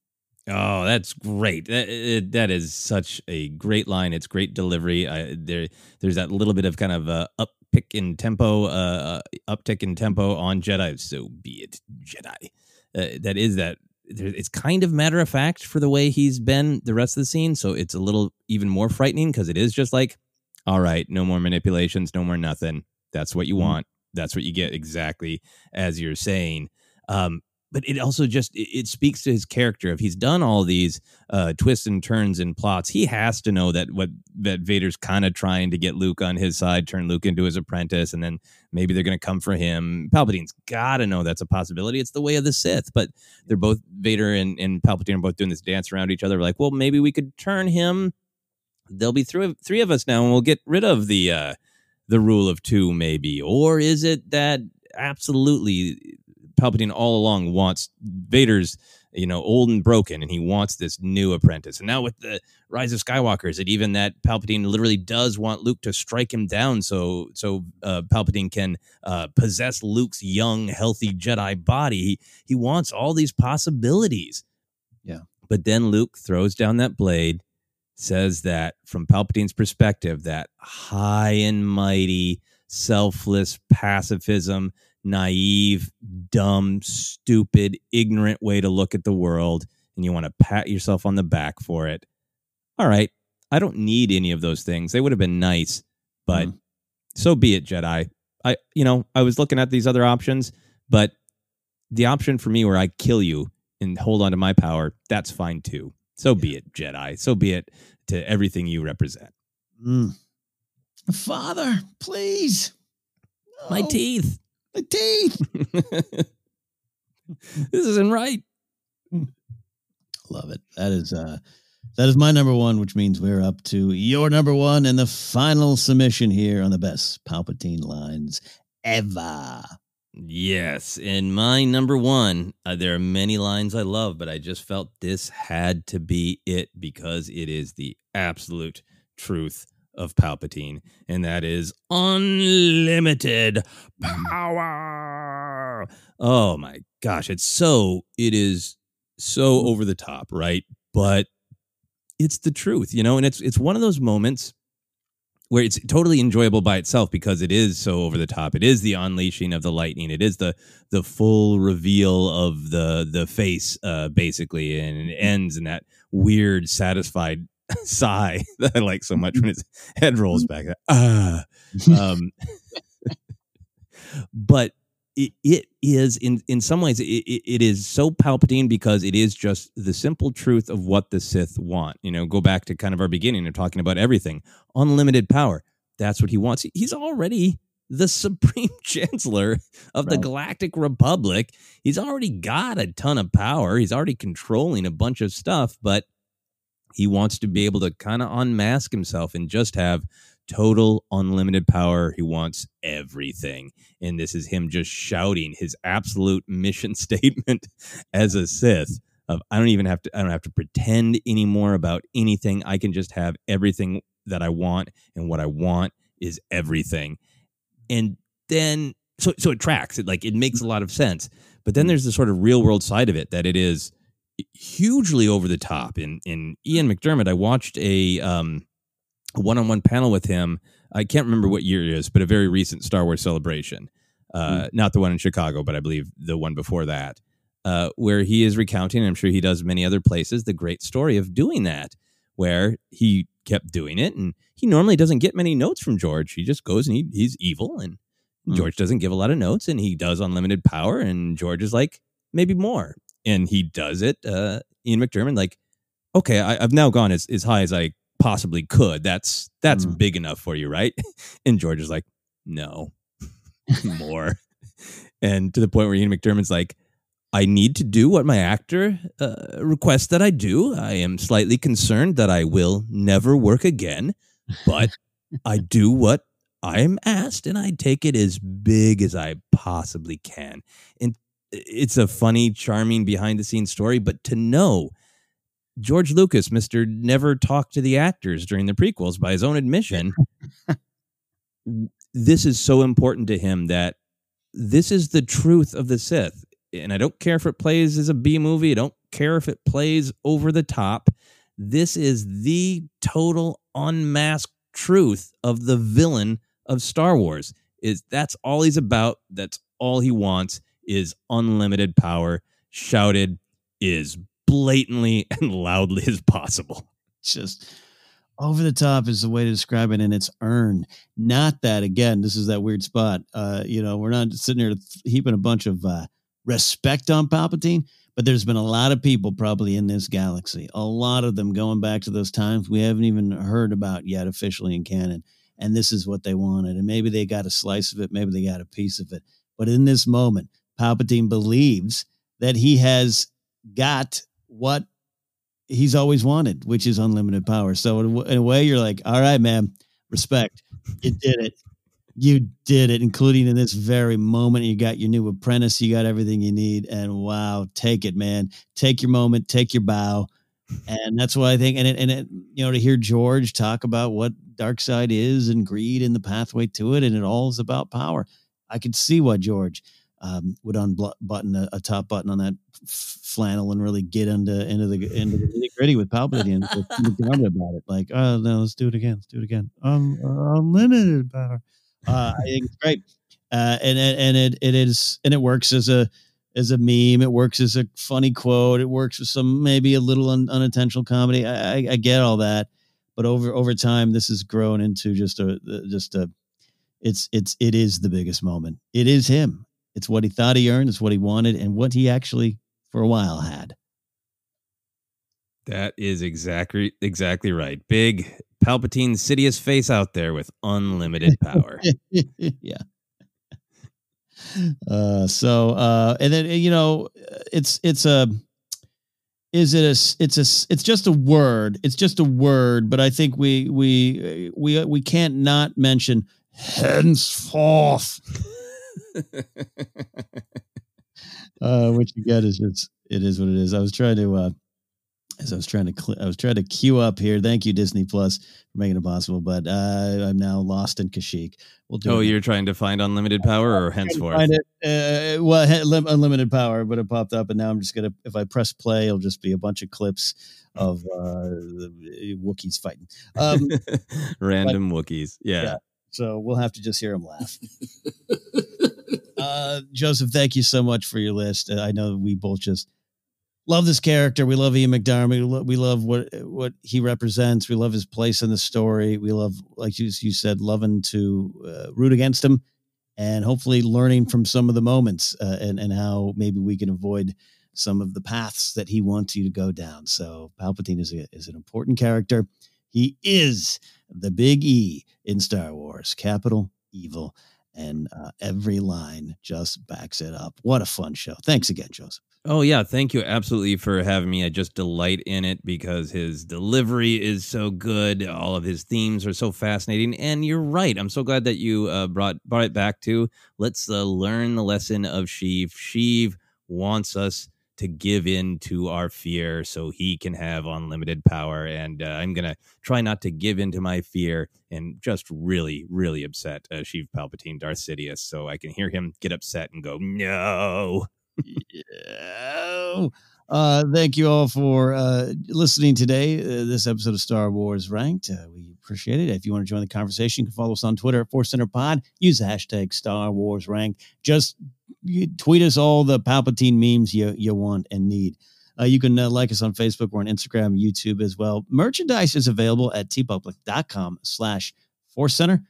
S2: Oh, that's great. That, that is such a great line. It's great delivery. I, there, there's that little bit of kind of uh, uptick in tempo, uh, uh, uptick in tempo on Jedi. So be it, Jedi. Uh, that is that it's kind of matter of fact for the way he's been the rest of the scene. So it's a little even more frightening because it is just like, all right, no more manipulations, no more nothing. That's what you mm-hmm. want. That's what you get exactly as you're saying. Um, but it also just it, speaks to his character. If he's done all these uh, twists and turns and plots, he has to know that what that Vader's kind of trying to get Luke on his side, turn Luke into his apprentice, and then maybe they're going to come for him. Palpatine's got to know that's a possibility. It's the way of the Sith. But they're both Vader and, and Palpatine are both doing this dance around each other. like, well, maybe we could turn him. There'll be three three of us now, and we'll get rid of the uh, the rule of two, maybe. Or is it that absolutely Palpatine all along wants Vader's, you know, old and broken, and he wants this new apprentice. And now with the Rise of Skywalker, is it even that Palpatine literally does want Luke to strike him down so so uh, Palpatine can uh, possess Luke's young, healthy Jedi body? He, he wants all these possibilities.
S1: Yeah.
S2: But then Luke throws down that blade, says that from Palpatine's perspective, that high and mighty, selfless pacifism naive, dumb, stupid, ignorant way to look at the world, and you want to pat yourself on the back for it. All right. I don't need any of those things. They would have been nice, but mm. so be it, Jedi. I, you know, I was looking at these other options, but the option for me where I kill you and hold on to my power, that's fine too. So be it, Jedi. So be it to everything you represent.
S1: Mm. Father, please.
S2: No. My teeth.
S1: My teeth. <laughs>
S2: this isn't right.
S1: Love it. That is uh that is my number one, which means we're up to your number one and the final submission here on the best Palpatine lines ever.
S2: Yes, in my number one, uh, there are many lines I love, but I just felt this had to be it because it is the absolute truth of Palpatine, and that is unlimited power. Oh my gosh, it's so it is so over the top, right? But it's the truth, you know, and it's it's one of those moments where it's totally enjoyable by itself because it is so over the top. It is the unleashing of the lightning. It is the the full reveal of the the face, uh, basically, and it ends in that weird, satisfied <laughs> sigh <laughs> that I like so much when his head rolls back. Ah, um, <laughs> but it, it is in in some ways it, it is so Palpatine because it is just the simple truth of what the Sith want. You know, go back to kind of our beginning of talking about everything, unlimited power. That's what he wants. He's already the supreme chancellor of right. the galactic republic he's already got a ton of power he's already controlling a bunch of stuff but He wants to be able to kind of unmask himself and just have total unlimited power. He wants everything. And this is him just shouting his absolute <laughs> mission statement as a Sith of I don't even have to I don't have to pretend anymore about anything. I can just have everything that I want and what I want is everything. And then so so it tracks. It like it makes a lot of sense. But then mm. there's the sort of real world side of it that it is hugely over the top. In in Ian McDiarmid, I watched a um a one-on-one panel with him. I can't remember what year it is, but a very recent Star Wars celebration. Uh, mm. Not the one in Chicago, but I believe the one before that, uh, where he is recounting. I'm sure he does many other places the great story of doing that, where he kept doing it, and he normally doesn't get many notes from George. He just goes and he, he's evil, and mm. George doesn't give a lot of notes, and he does unlimited power, and George is like maybe more, and he does it. Uh, Ian McDiarmid, like, okay, I, have now gone as, as high as I possibly could. That's that's mm. big enough for you, right? <laughs> And George is like, no, <laughs> more. and to the point where Ian McDiarmid's like, I need to do what my actor uh, requests that I do. I am slightly concerned that I will never work again, but I do what I am asked and I take it as big as I possibly can. And it's a funny, charming behind the scenes story, but to know George Lucas, Mr. Never talked to the actors during the prequels by his own admission. this is so important to him that this is the truth of the Sith. And I don't care if it plays as a B movie, I don't care if it plays over the top. This is the total unmasked truth of the villain of Star Wars. Is that's all he's about. That's all he wants is unlimited power shouted is blatantly <laughs> and loudly as possible.
S1: Just over the top is the way to describe it, and it's earned. Not that again, this is that weird spot. Uh, you know, we're not sitting here heaping a bunch of uh, respect on Palpatine, but there's been a lot of people probably in this galaxy, a lot of them going back to those times we haven't even heard about yet officially in canon. And this is what they wanted. And maybe they got a slice of it, maybe they got a piece of it. But in this moment, Palpatine believes that he has got what he's always wanted, which is unlimited power. So in, in a way, you're like, all right, man, respect. You did it. You did it, including in this very moment. You got your new apprentice. You got everything you need. And wow, take it, man. Take your moment. Take your bow. And that's what I think. And it, and it, you know, to hear George talk about what dark side is and greed and the pathway to it, and it all is about power. I could see why George um, would unbutton a, a, top button on that f- flannel and really get into into the into the nitty gritty with Palpatine <laughs> about it. Like, oh no, let's do it again. Let's do it again. Um, unlimited power. Uh, I think it's great, uh, and and it it is and it works as a as a meme. It works as a funny quote. It works with some maybe a little un, unintentional comedy. I, I, I get all that, but over over time, this has grown into just a just a it's it's it is the biggest moment. It is him. It's what he thought he earned, it's what he wanted, and what he actually for a while had.
S2: That is exactly exactly right. Big Palpatine Sidious face out there with unlimited power. <laughs>
S1: yeah. Uh, so uh, and then you know it's it's a is it a it's a it's just a word it's just a word but i think we we we we can't not mention henceforth uh, what you get is just it is what it is. I was trying to uh, as I was trying to cl- I was trying to queue up here. Thank you Disney Plus for making it possible, but uh, I'm now lost in Kashyyyk.
S2: We'll do. Oh, it. you're trying to find unlimited power, or henceforth?
S1: Find it, uh, well, unlimited power, but it popped up, and now I'm just gonna. If I press play, it'll just be a bunch of clips of uh, Wookiees fighting. Um, <laughs>
S2: Random but, Wookiees, yeah. yeah.
S1: So we'll have to just hear him laugh. <laughs> uh, Joseph, thank you so much for your list. Uh, I know we both just love this character. We love Ian lo- we love what what he represents. We love his place in the story. We love, like you, you said, loving to uh, root against him, and hopefully learning from some of the moments uh, and and how maybe we can avoid some of the paths that he wants you to go down. So Palpatine is a, is an important character. He is the big E in Star Wars, capital evil. And uh, every line just backs it up. What a fun show. Thanks again, Joseph.
S2: Oh yeah, thank you absolutely for having me. I just delight in it because his delivery is so good. All of his themes are so fascinating, and you're right. I'm so glad that you uh, brought brought it back to let's uh, learn the lesson of Sheev. Sheev wants us to give in to our fear so he can have unlimited power, and uh, I'm gonna try not to give in to my fear and just really, really upset uh, Sheev Palpatine, Darth Sidious, so I can hear him get upset and go no.
S1: yeah. Uh, thank you all for uh, listening today. Uh, this episode of Star Wars Ranked. Uh, we appreciate it. If you want to join the conversation, you can follow us on Twitter at Force Center Pod. Use the hashtag Star Wars Ranked. Just tweet us all the Palpatine memes you you want and need. Uh, you can uh, like us on Facebook. We're on Instagram, YouTube as well. Merchandise is available at teepublic.com slash Force Center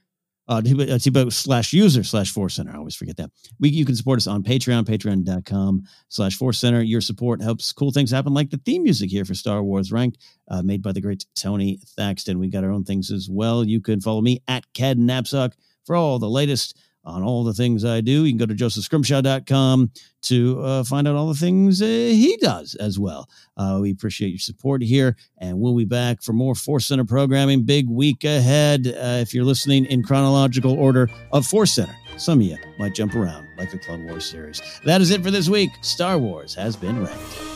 S1: uh, T-Bug slash user slash Force Center. I always forget that. We, you can support us on Patreon, patreon.com slash Force Center. Your support helps cool things happen, like the theme music here for Star Wars Ranked, uh, made by the great Tony Thaxton. We got our own things as well. You can follow me at Ken Napzok for all the latest on all the things I do. You can go to josephscrimshaw.com to uh, find out all the things uh, he does as well. Uh, we appreciate your support here, and we'll be back for more Force Center programming. Big week ahead. Uh, if you're listening in chronological order of Force Center, some of you might jump around like the Clone Wars series. That is it for this week. Star Wars has been ranked.